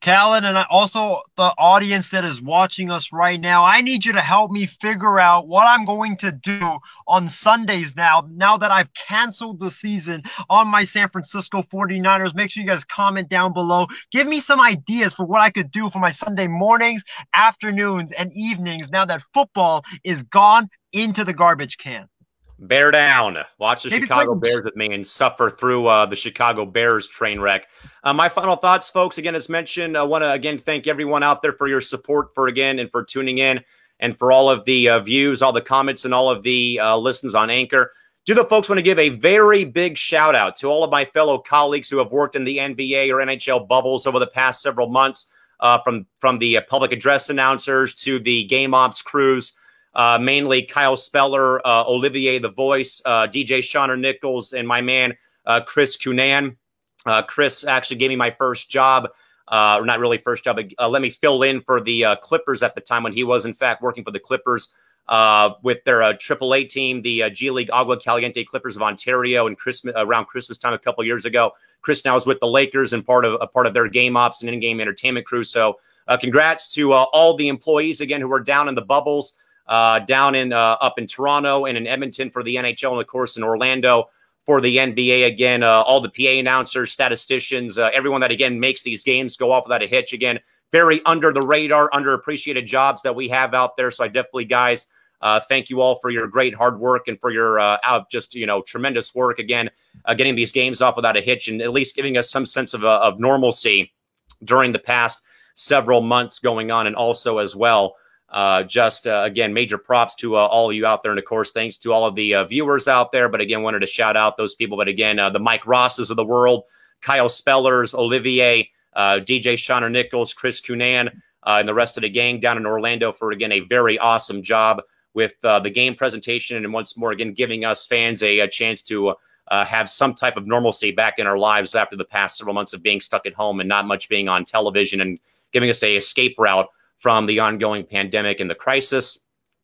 Callan, and also the audience that is watching us right now, I need you to help me figure out what I'm going to do on Sundays now, now that I've canceled the season on my San Francisco 49ers. Make sure you guys comment down below. Give me some ideas for what I could do for my Sunday mornings, afternoons, and evenings now that football is gone into the garbage can. Bear down. Watch the Chicago Bears with me and suffer through uh, the Chicago Bears train wreck. Uh, my final thoughts, folks. Again, as mentioned, I want to again thank everyone out there for your support for again and for tuning in and for all of the uh, views, all the comments, and all of the uh, listens on Anchor. Do the folks want to give a very big shout out to all of my fellow colleagues who have worked in the NBA or NHL bubbles over the past several months, uh, from from the uh, public address announcers to the game ops crews uh, mainly Kyle Speller, uh, Olivier the Voice, uh, DJ Shauner Nichols, and my man uh, Chris Cunan. Uh, Chris actually gave me my first job, uh, or not really first job, but let me fill in for the Clippers at the time when he was, in fact, working for the Clippers with their AAA team, the G League Agua Caliente Clippers of Ontario, and Christmas around Christmas time a couple years ago. Chris now is with the Lakers and part of a part of their game ops and in-game entertainment crew. So, congrats to all the employees again who are down in the bubbles uh, down in uh, up in Toronto and in Edmonton for the NHL, and of course in Orlando for the NBA. Again, uh, all the PA announcers, statisticians, uh, everyone that again makes these games go off without a hitch. Again, very under the radar, underappreciated jobs that we have out there. So I definitely, guys, uh, thank you all for your great hard work and for your out just you know tremendous work again, getting these games off without a hitch and at least giving us some sense of of normalcy during the past several months going on, and also as well. Uh, just uh, again, major props to uh, all of you out there, and of course, thanks to all of the uh, viewers out there. But again, wanted to shout out those people. But again, uh, the Mike Rosses of the world, Kyle Spellers, Olivier, uh, DJ Shauner Nichols, Chris Cunan, and the rest of the gang down in Orlando for again a very awesome job with the game presentation, and once more again giving us fans a, a chance to. have some type of normalcy back in our lives after the past several months of being stuck at home and not much being on television and giving us a escape route from the ongoing pandemic and the crisis.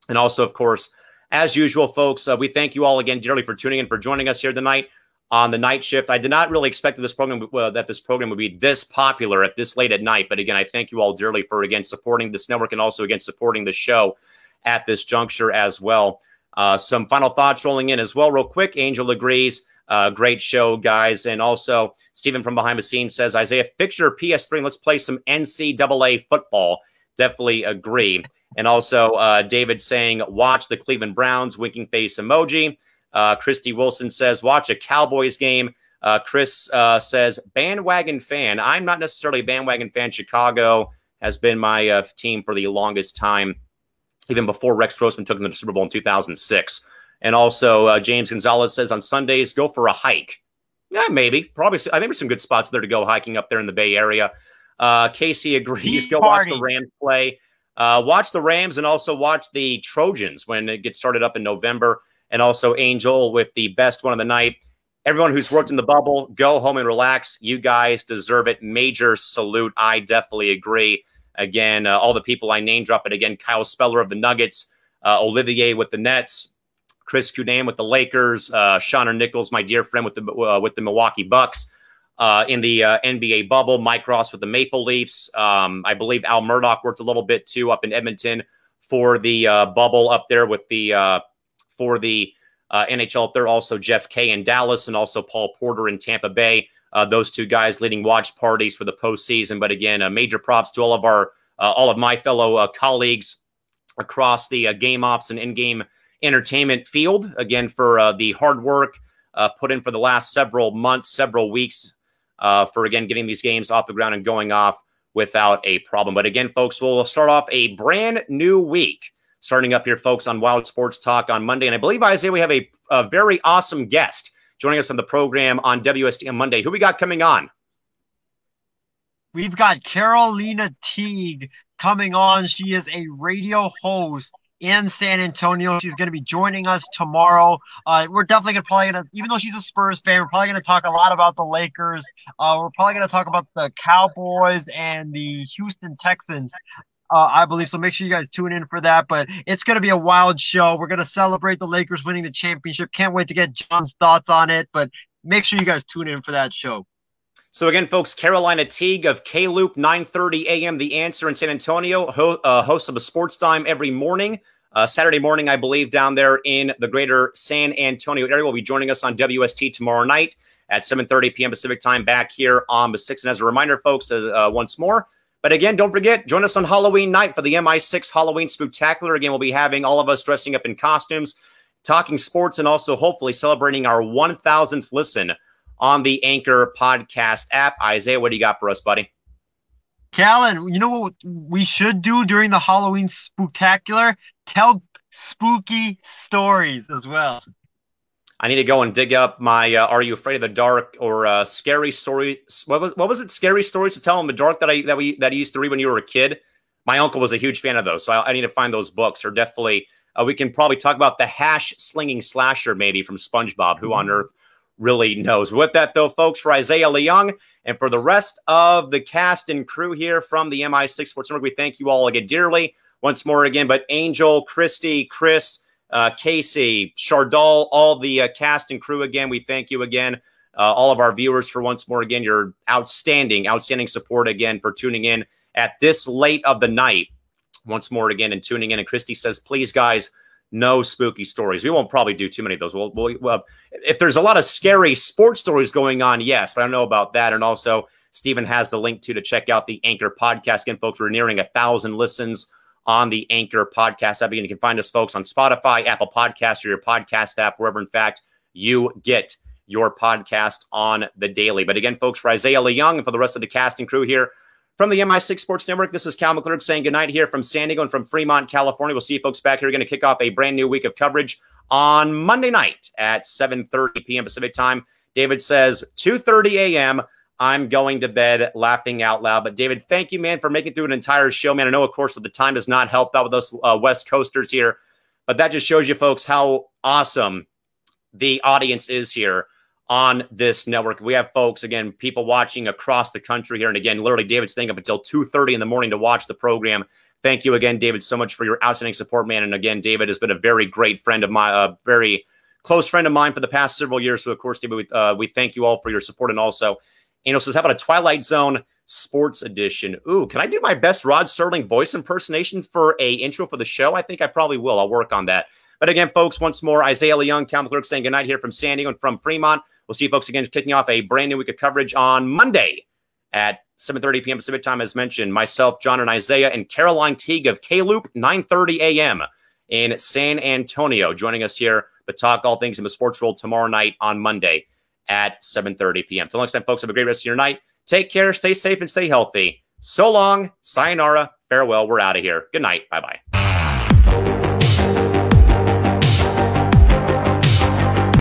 And also, of course, as usual, folks, uh, we thank you all again dearly for tuning in, for joining us here tonight on the night shift. I did not really expect that this program uh, that this program would be this popular at this late at night. But again, I thank you all dearly for again supporting this network and also again supporting the show at this juncture as well. Uh, some final thoughts rolling in as well, real quick. Angel agrees. Uh, great show, guys. And also, Stephen from behind the scenes says, Isaiah, fix your PS3 and let's play some NCAA football. Definitely agree. And also, uh, David saying, watch the Cleveland Browns, winking face emoji. Uh, Christy Wilson says, watch a Cowboys game. Uh, Chris uh, says, bandwagon fan. I'm not necessarily a bandwagon fan. Chicago has been my uh, team for the longest time, even before Rex Grossman took them to the Super Bowl in 2006. And also, uh, James Gonzalez says on Sundays, go for a hike. Yeah, maybe. Probably. I think there's some good spots there to go hiking up there in the Bay Area. Uh, Casey agrees. Tea go party. watch the Rams play. Uh, watch the Rams and also watch the Trojans when it gets started up in November. And also Angel with the best one of the night. Everyone who's worked in the bubble, go home and relax. You guys deserve it. Major salute. I definitely agree. Again, uh, all the people I name drop it again. Kyle Speller of the Nuggets, uh, Olivier with the Nets, Chris Cudan with the Lakers, uh, Shauna Nichols, my dear friend with the uh, with the Milwaukee Bucks. Uh, in the uh, NBA bubble, Mike Ross with the Maple Leafs. Um, I believe Al Murdoch worked a little bit too up in Edmonton for the uh, bubble up there with the uh, for the uh, NHL there. Also Jeff Kay in Dallas and also Paul Porter in Tampa Bay. Uh, those two guys leading watch parties for the postseason. But again, major props to all of our all of my fellow colleagues across the game ops and in-game entertainment field. Again, for the hard work put in for the last several months, several weeks uh, for again getting these games off the ground and going off without a problem. But again, folks, we'll start off a brand new week starting up here, folks, on Wild Sports Talk on Monday. And I believe, Isaiah, we have a, a very awesome guest joining us on the program on WST on Monday. Who we got coming on? We've got Carolina Teague coming on. She is a radio host in San Antonio. She's going to be joining us tomorrow. Uh, we're definitely going to probably to, even though she's a Spurs fan, we're probably going to talk a lot about the Lakers. Uh, we're probably going to talk about the Cowboys and the Houston Texans. Uh, I believe so. Make sure you guys tune in for that. But it's going to be a wild show. We're going to celebrate the Lakers winning the championship. Can't wait to get John's thoughts on it. But make sure you guys tune in for that show. So again, folks, Carolina Teague of K Loop 9:30 a.m. The Answer in San Antonio, ho- uh, host of a Sports Time every morning. Uh, Saturday morning, I believe, down there in the greater San Antonio area. Will be joining us on WST tomorrow night at 7:30 p.m. Pacific time back here on the six. And as a reminder, folks, uh, once more. But again, don't forget, join us on Halloween night for the MI6 Halloween Spooktacular. Again, we'll be having all of us dressing up in costumes, talking sports, and also hopefully celebrating our 1,000th listen on the Anchor podcast app. Isaiah, what do you got for us, buddy? Callan, you know what we should do during the Halloween spectacular? Tell spooky stories as well. I need to go and dig up my uh, "Are You Afraid of the Dark" or uh, "Scary Stories." What was what was it? Scary stories to tell in the dark that I that we that you used to read when you were a kid. My uncle was a huge fan of those, so I, I need to find those books. Or definitely, uh, we can probably talk about the hash slinging slasher maybe from SpongeBob. Who on mm-hmm. earth really knows. With that, though, folks, for Isaiah Leung and for the rest of the cast and crew here from the MI6 Sports Network, we thank you all again dearly once more again. But Angel, Christy, Chris, uh, Casey, Chardal, all the uh, cast and crew again, we thank you again. Uh, all of our viewers for once more again your outstanding, outstanding support again for tuning in at this late of the night. Once more again and tuning in. And Christy says, please, guys, no spooky stories. We won't probably do too many of those. We'll, we'll, well, if there's a lot of scary sports stories going on, yes, but I don't know about that. And also, Stephen has the link to to check out the Anchor podcast. Again, folks, we're nearing a thousand listens on the Anchor podcast app. Again, you can find us, folks, on Spotify, Apple Podcasts, or your podcast app, wherever, in fact, you get your podcast on the daily. But again, folks, for Isaiah Leung and for the rest of the cast and crew here, from the MI6 Sports Network, this is Cal McClurg saying goodnight here from San Diego and from Fremont, California. We'll see you folks back here. We're going to kick off a brand new week of coverage on Monday night at 7.30 p.m. Pacific time. David says 2.30 a.m. I'm going to bed laughing out loud. But David, thank you, man, for making through an entire show, man. I know, of course, that the time does not help out with us uh, West Coasters here, but that just shows you folks how awesome the audience is here on this network. We have folks, again, people watching across the country here. And again, literally David's staying up until 2.30 in the morning to watch the program. thank you again, David, so much for your outstanding support, man. And again, David has been a very great friend of my, a very close friend of mine for the past several years. So, of course, David, we, uh, we thank you all for your support. And also, Angel says, how about a Twilight Zone Sports Edition? Ooh, can I do my best Rod Serling voice impersonation for a intro for the show? I think I probably will. I'll work on that. But again, folks, once more, Isaiah Leung, Cal Clerk saying goodnight here from San Diego and from Fremont. We'll see you folks again kicking off a brand new week of coverage on Monday at 7.30 p.m. Pacific time, as mentioned. Myself, John, and Isaiah, and Caroline Teague of K-Loop, 9.30 a.m. in San Antonio, joining us here to talk all things in the sports world tomorrow night on Monday at 7.30 p.m. Till next time, folks, have a great rest of your night. Take care, stay safe, and stay healthy. So long, sayonara, farewell. We're out of here. Good night. Bye-bye.